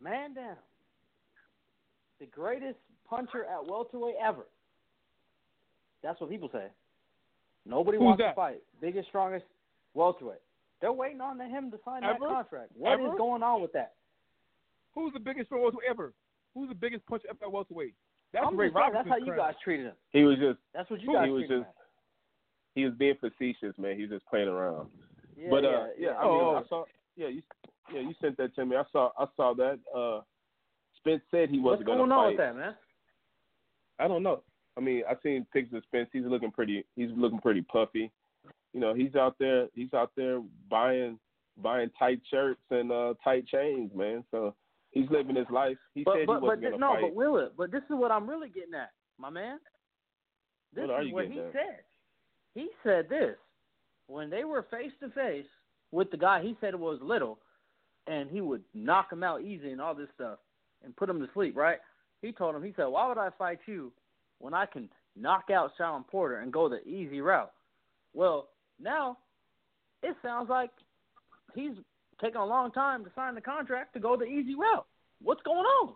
man down. The greatest puncher at welterweight ever. That's what people say. Nobody Who's wants that? to fight. Biggest, strongest welterweight. They're waiting on him to sign that contract. What is Ever? going on with that? Who's the biggest welterweight ever? Who's the biggest puncher ever at welterweight? That's I'm Ray just saying, that's how you crown. guys treated him. He was just That's what you guys. He was treated just- him. he was being facetious, man. He was just playing around. Yeah, but uh, yeah, yeah, I Oh, mean, oh. I saw. Yeah, you. Yeah, you sent that to me. I saw. I saw that. Uh, Spence said he wasn't going to fight. What's going going on fight. with that, man? I don't know. I mean, I seen pics of Spence. He's looking pretty. He's looking pretty puffy. You know, he's out there. He's out there buying buying tight shirts and uh tight chains, man. So he's living his life. He But said but he wasn't but to no, fight. but will it? But this is what I'm really getting at, my man. This What are is what he at? said. He said this when they were face to face with the guy. He said it was little, and he would knock him out easy and all this stuff and put him to sleep. Right? He told him. He said, "Why would I fight you when I can knock out Shawn Porter and go the easy route?" Well, now it sounds like he's taking a long time to sign the contract to go the easy route. What's going on?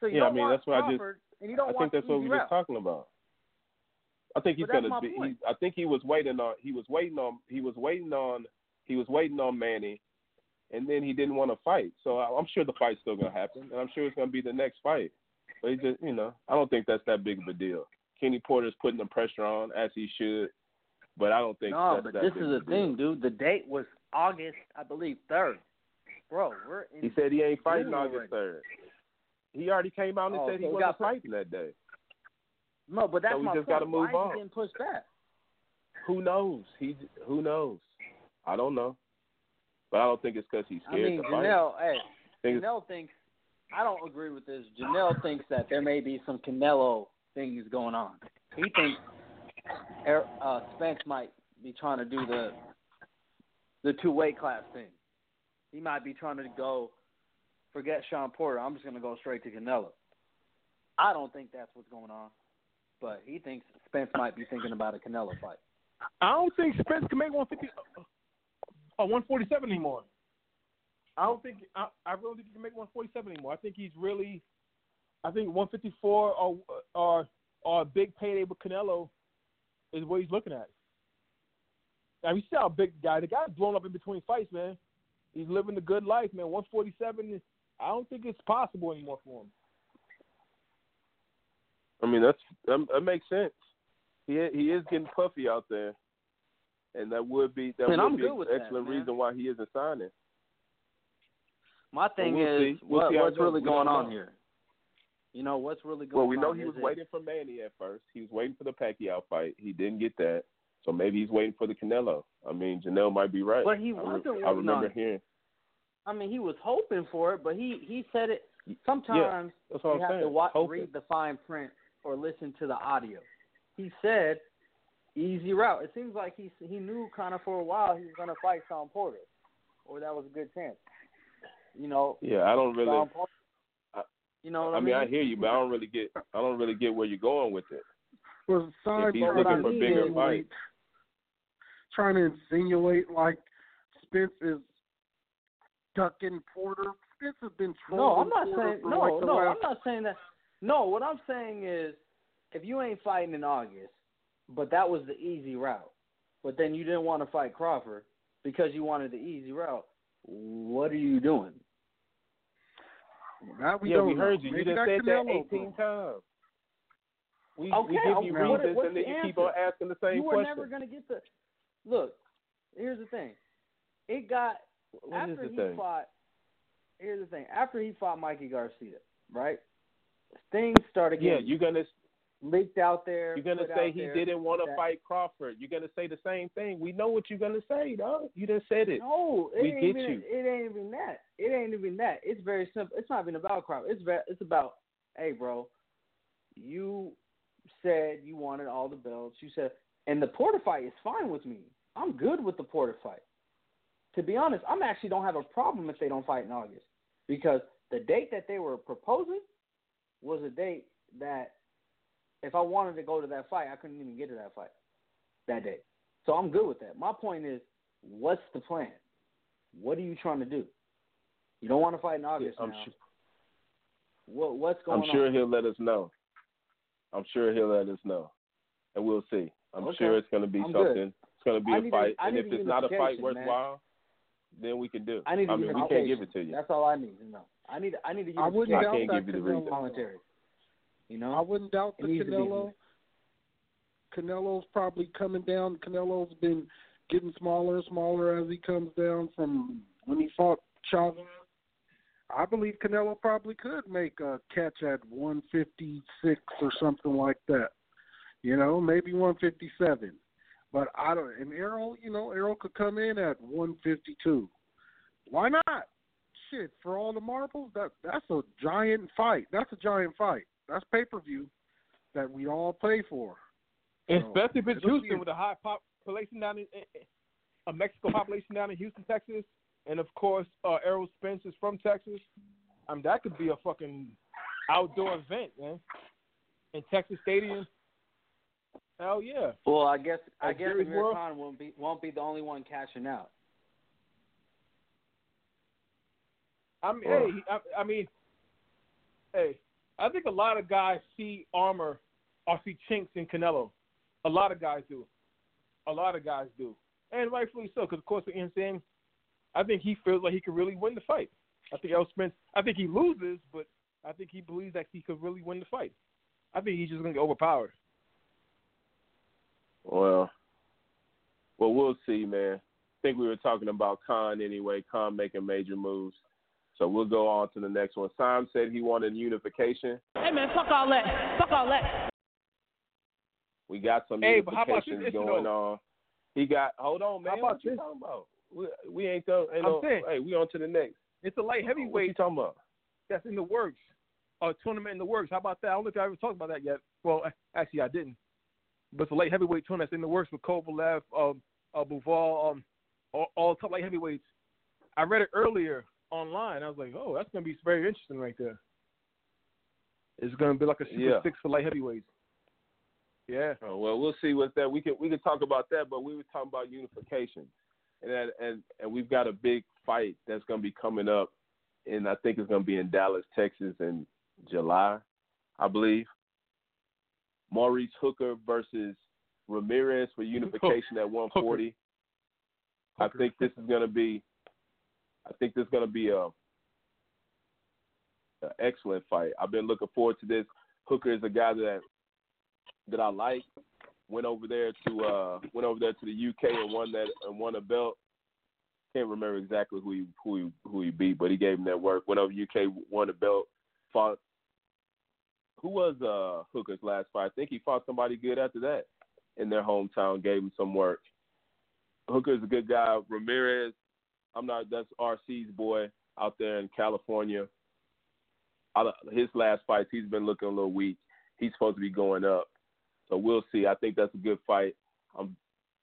So you Yeah, I don't mean, want that's what I just- Crawford, and you don't I want think that's what we were route. talking about. I think he's gonna be. He. I think he was waiting on. He was waiting on. He was waiting on. He was waiting on Manny, and then he didn't want to fight. So I, I'm sure the fight's still gonna happen, and I'm sure it's gonna be the next fight. But he just, you know, I don't think that's that big of a deal. Kenny Porter's putting the pressure on as he should, but I don't think No, that's but that this big is the a deal. thing, dude. The date was August, I believe third. Bro, we're in He said he ain't fighting August third. He already came out and Oh, said he so wasn't fighting that day. No, but that's So we my just point. gotta move Why on. is he getting pushed back? Who knows? He who knows? I don't know, but I don't think it's because he's I scared mean, to fight. Janelle, hey, think Janelle thinks. I don't agree with this. Janelle thinks that there may be some Canelo things going on. He thinks Er- uh, Spence might be trying to do the the two weight class thing. He might be trying to go forget Shawn Porter. I'm just going to go straight to Canelo. I don't think that's what's going on, but he thinks Spence might be thinking about a Canelo fight. I don't think Spence can make 150 or uh, 147 anymore. I don't think I, I really think he can make 147 anymore. I think he's really, I think 154 or or or a big payday with Canelo is what he's looking at. Now you see how big the guy, the guy's blown up in between fights, man. He's living the good life, man. 147, I don't think it's possible anymore for him. I mean, that's that, that makes sense. He he is getting puffy out there, and that would be that Man, would I'm be good an with that, excellent reason why he isn't signing. My thing we'll is, see. We'll what, see what's really going on here? You know what's really going Well, we know he Is was it- waiting for Manny at first. He was waiting for the Pacquiao fight. He didn't get that, so maybe he's waiting for the Canelo. I mean, Janelle might be right. But he I, wasn't I waiting remember on hearing. I mean, he was hoping for it, but he he said it. Sometimes That's what you I'm have to saying. wa- Hoping. read the fine print or listen to the audio. He said easy route. It seems like he he knew kind of for a while he was going to fight Shawn Porter, or that was a good chance. You know, Yeah, I don't really. Shawn Porter. I- You know what I I mean, I hear you, but I don't really get. I don't really get where you're going with it. Was If he's sidebar what I looking for mean bigger is- fights, trying to insinuate like Spence is ducking Porter. Spence has been No, trolling I'm not Porter saying for no, like the no. last I'm not saying that. No, what I'm saying is, if you ain't fighting in August, but that was the easy route, but then you didn't want to fight Crawford because you wanted the easy route. What are you doing? Now we yeah, don't we know. heard you. Maybe you just that said that 18 times. We, Okay, we give you okay, what- reasons, what's and then the you keep on asking the same question. you were question. never gonna get the. Look, here's the thing. It got What after he thing? fought. Here's the thing. After he fought Mikey Garcia, right? Things started getting Yeah, you're gonna leaked out there. you're gonna say he there didn't want to fight Crawford. You're gonna say the same thing. We know what you're gonna say, dog. You just said it. No, it We ain't get even, you. It ain't even that. It ain't even that. It's very simple. It's not even about Crawford. It's ve- it's about, hey, bro, you said you wanted all the belts. You said, and the Porter fight is fine with me. I'm good with the Porter fight. To be honest, I'm actually don't have a problem if they don't fight in August because the date that they were proposing was a date that if I wanted to go to that fight, I couldn't even get to that fight that day. So I'm good with that. My point is, what's the plan? What are you trying to do? You don't want to fight in August I'm now. sure. What what's going I'm sure on? he'll let us know. I'm sure he'll let us know, and we'll see. I'm Okay. sure it's gonna be I'm something. It's gonna be I a need a- fight, I and need if a it's not a fight unification, man. worthwhile, then we can do. I need a I mean, we can't give it to you. That's all I need to know. I need I need a I wouldn't unification. doubt can't that give you the Canelo. reason. You know, I wouldn't doubt the It needs Canelo. Canelo's probably coming down. Canelo's been getting smaller and smaller as he comes down from when he fought Chavez. I believe Canelo probably could make a catch at 156 or something like that. You know, maybe 157. But I don't. And Errol, you know, Errol could come in at 152. Why not? Shit, for all the marbles, that that's a giant fight. That's a giant fight. That's pay per view that we all pay for. So, Especially if it's Houston with a high population down in, a Mexico population down in Houston, Texas, and of course uh, Errol Spence is from Texas. I mean that could be a fucking outdoor event, man. In Texas Stadium. Hell yeah. well, I guess I guess Amir World? Khan won't be won't be the only one cashing out. I mean, hey, I, I mean, hey, I think a lot of guys see armor or see chinks in Canelo. A lot of guys do. A lot of guys do, and rightfully so. Because of course, in saying, I think he feels like he could really win the fight. I think El Spence. I think he loses, but I think he believes that he could really win the fight. I think he's just gonna get overpowered. Well, well, we'll see, man. I think we were talking about Khan anyway. Khan making major moves. So we'll go on to the next one. Sam said he wanted unification. Hey man, fuck all that. Fuck all that. We got some Hey, but how unifications you going know? on. He got. Hold on, man. How about what you this? talking about? We, we ain't done. Ain't I'm no, saying- hey, we on to the next. It's a light heavyweight. What you heavyweight talking about? that's in the works. A tournament in the works. How about that? I don't know if I ever talked about that yet. Well, actually, I didn't. But it's a light heavyweight tournament that's in the works with Kovalev, um, uh, Bivol, um, all, all top light heavyweights. I read it earlier online. I was like, oh, that's going to be very interesting right there. It's going to be like a super Yeah. six for light heavyweights. Yeah. Oh, well, we'll see what's that. We can we can talk about that, but we were talking about unification, and that, and and we've got a big fight that's going to be coming up, and I think it's going to be in Dallas, Texas, in July, I believe. Maurice Hooker versus Ramirez for unification at 140. I think this is going to be, I think this is going to be a, an excellent fight. I've been looking forward to this. Hooker is a guy that that I like. Went over there to uh went over there to the UK and won that and won a belt. Can't remember exactly who he who he who he beat, but he gave him that work. Went over UK, won a belt, fought who was uh Hooker's last fight? I think he fought somebody good after that in their hometown, gave him some work. Hooker's a good guy. Ramirez, I'm not that's RC's boy out there in California. I, his last fights, he's been looking a little weak. He's supposed to be going up. So we'll see. I think that's a good fight. Um,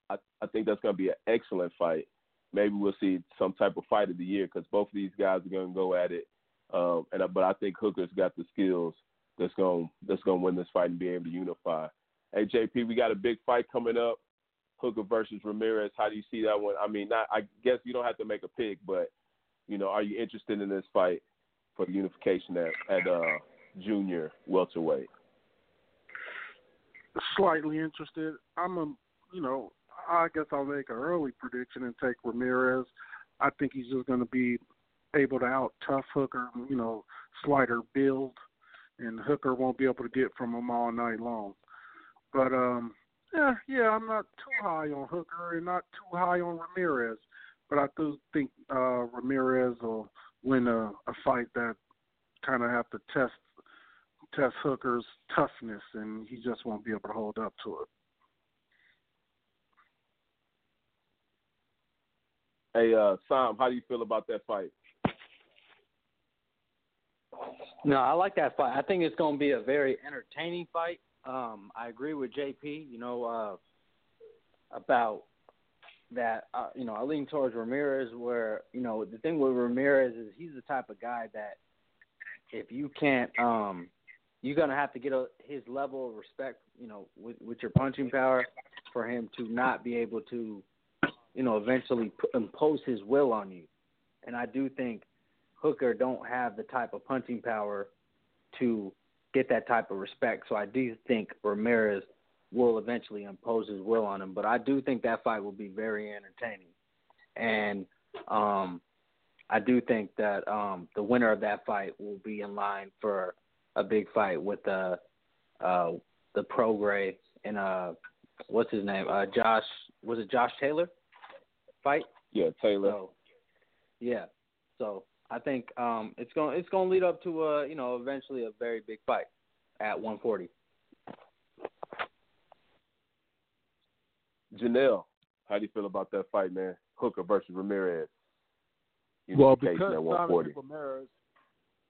I, I think that's going to be an excellent fight. Maybe we'll see some type of fight of the year because both of these guys are going to go at it. Um, and but I think Hooker's got the skills that's going that's going to win this fight and be able to unify. Hey JP, we got a big fight coming up. Hooker versus Ramirez. How do you see that one? I mean, not, I guess you don't have to make a pick, but you know, are you interested in this fight for the unification at at uh, junior welterweight? slightly interested. I'm a, you know, I guess I'll make an early prediction and take Ramirez. I think he's just going to be able to out tough Hooker, you know, slighter build, and Hooker won't be able to get from him all night long. But um, yeah, yeah, I'm not too high on Hooker and not too high on Ramirez. But I do think uh, Ramirez will win a, a fight that kind of have to test test Hooker's toughness, and he just won't be able to hold up to it. Hey, uh, Sam, how do you feel about that fight? No, I like that fight. I think it's going to be a very entertaining fight. Um, I agree with JP. You know uh, about that. Uh, you know, I lean towards Ramirez. Where you know the thing with Ramirez is he's the type of guy that if you can't, um, you're gonna have to get a, his level of respect. You know, with with your punching power for him to not be able to, you know, eventually p- impose his will on you. And I do think Hooker don't have the type of punching power to get that type of respect. So I do think Ramirez will eventually impose his will on him. But I do think that fight will be very entertaining. And um I do think that um the winner of that fight will be in line for a big fight with uh uh the Prograis and uh what's his name? Uh Josh was it Josh Taylor fight? Yeah, Taylor. So, yeah. So I think um, it's going it's going to lead up to a you know eventually a very big fight at 140. Janelle, how do you feel about that fight, man? Hooker versus Ramirez. Well, because at Simon 140. picked Ramirez,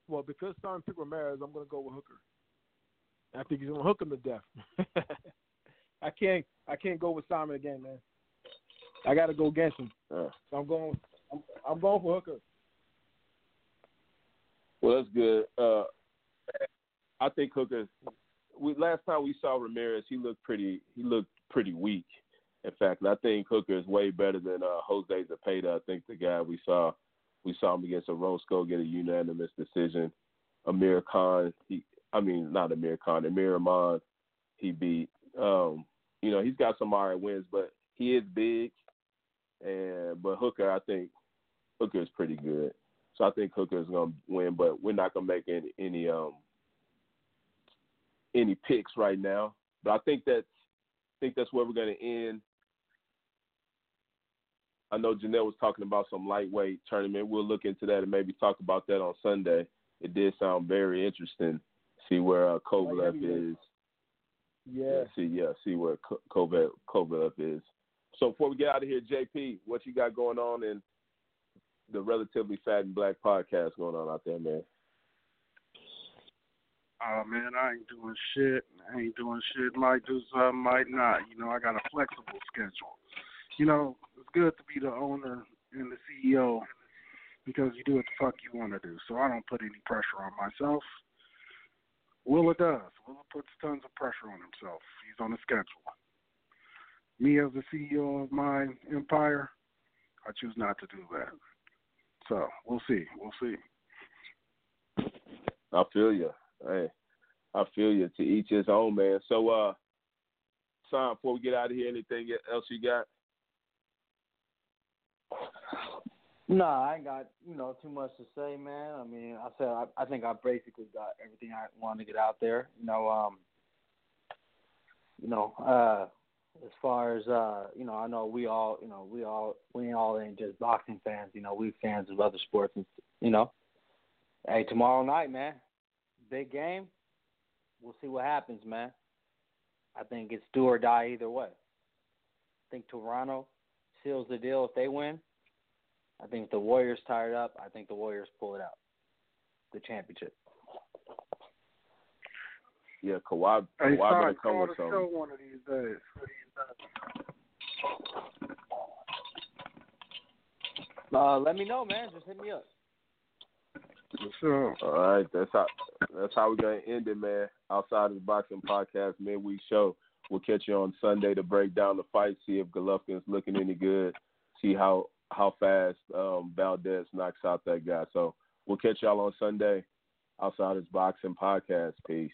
well, because Simon picked Ramirez, I'm going to go with Hooker. I think he's going to hook him to death. I can't, I can't go with Simon again, man. I got to go against him. Uh, So I'm going, I'm, I'm going for Hooker. Well, that's good. Uh, I think Hooker. We last time we saw Ramirez, he looked pretty. He looked pretty weak. In fact, I think Hooker is way better than uh, Jose Zepeda. I think the guy we saw, we saw him against Orozco get a unanimous decision. Amir Khan, he, I mean not Amir Khan, Amir Rahman, he beat. Um, you know, he's got some alright wins, but he is big. And but Hooker, I think Hooker is pretty good. So I think Hooker is gonna win, but we're not gonna make any any um any picks right now. But I think that's I think that's where we're gonna end. I know Janelle was talking about some lightweight tournament. We'll look into that and maybe talk about that on Sunday. It did sound very interesting. See where uh, Kovalev is. Yeah. See, yeah, see where Ko- Kovalev, Kovalev is. So before we get out of here, JP, what you got going on in the relatively fat and black podcast going on out there, man? Oh man, I ain't doing shit. I ain't doing shit. Might do something, might not. You know, I got a flexible schedule. You know, it's good to be the owner and the CEO because you do what the fuck you want to do. So I don't put any pressure on myself. Willa does. Willa puts tons of pressure on himself. He's on a schedule. Me as the CEO of my empire, I choose not to do that. So we'll see. We'll see. I feel you. Hey, I feel you. To each his own, man. So, uh, Son, before we get out of here, anything else you got? No, I ain't got you know too much to say, man. I mean, I said I, I think I basically got everything I wanted to get out there. You know, um, you know, uh, as far as uh, you know, I know we all, you know, we all we all ain't just boxing fans. You know, we fans of other sports, and you know, hey, tomorrow night, man, big game. We'll see what happens, man. I think it's do or die either way. I think Toronto seals the deal if they win. I think the Warriors tired up, I think the Warriors pull it out, the championship. Yeah, Kawhi, Hey, Kawhi sorry, better come call with the show one of these days. Uh, let me know, man. Just hit me up. Sure. All right, that's how that's how we're gonna end it, man. Outside of the boxing podcast midweek show. We'll catch you on Sunday to break down the fight, see if Golovkin's looking any good, see how how fast um, Valdez knocks out that guy. So we'll catch y'all on Sunday. Outside of this boxing podcast. Peace.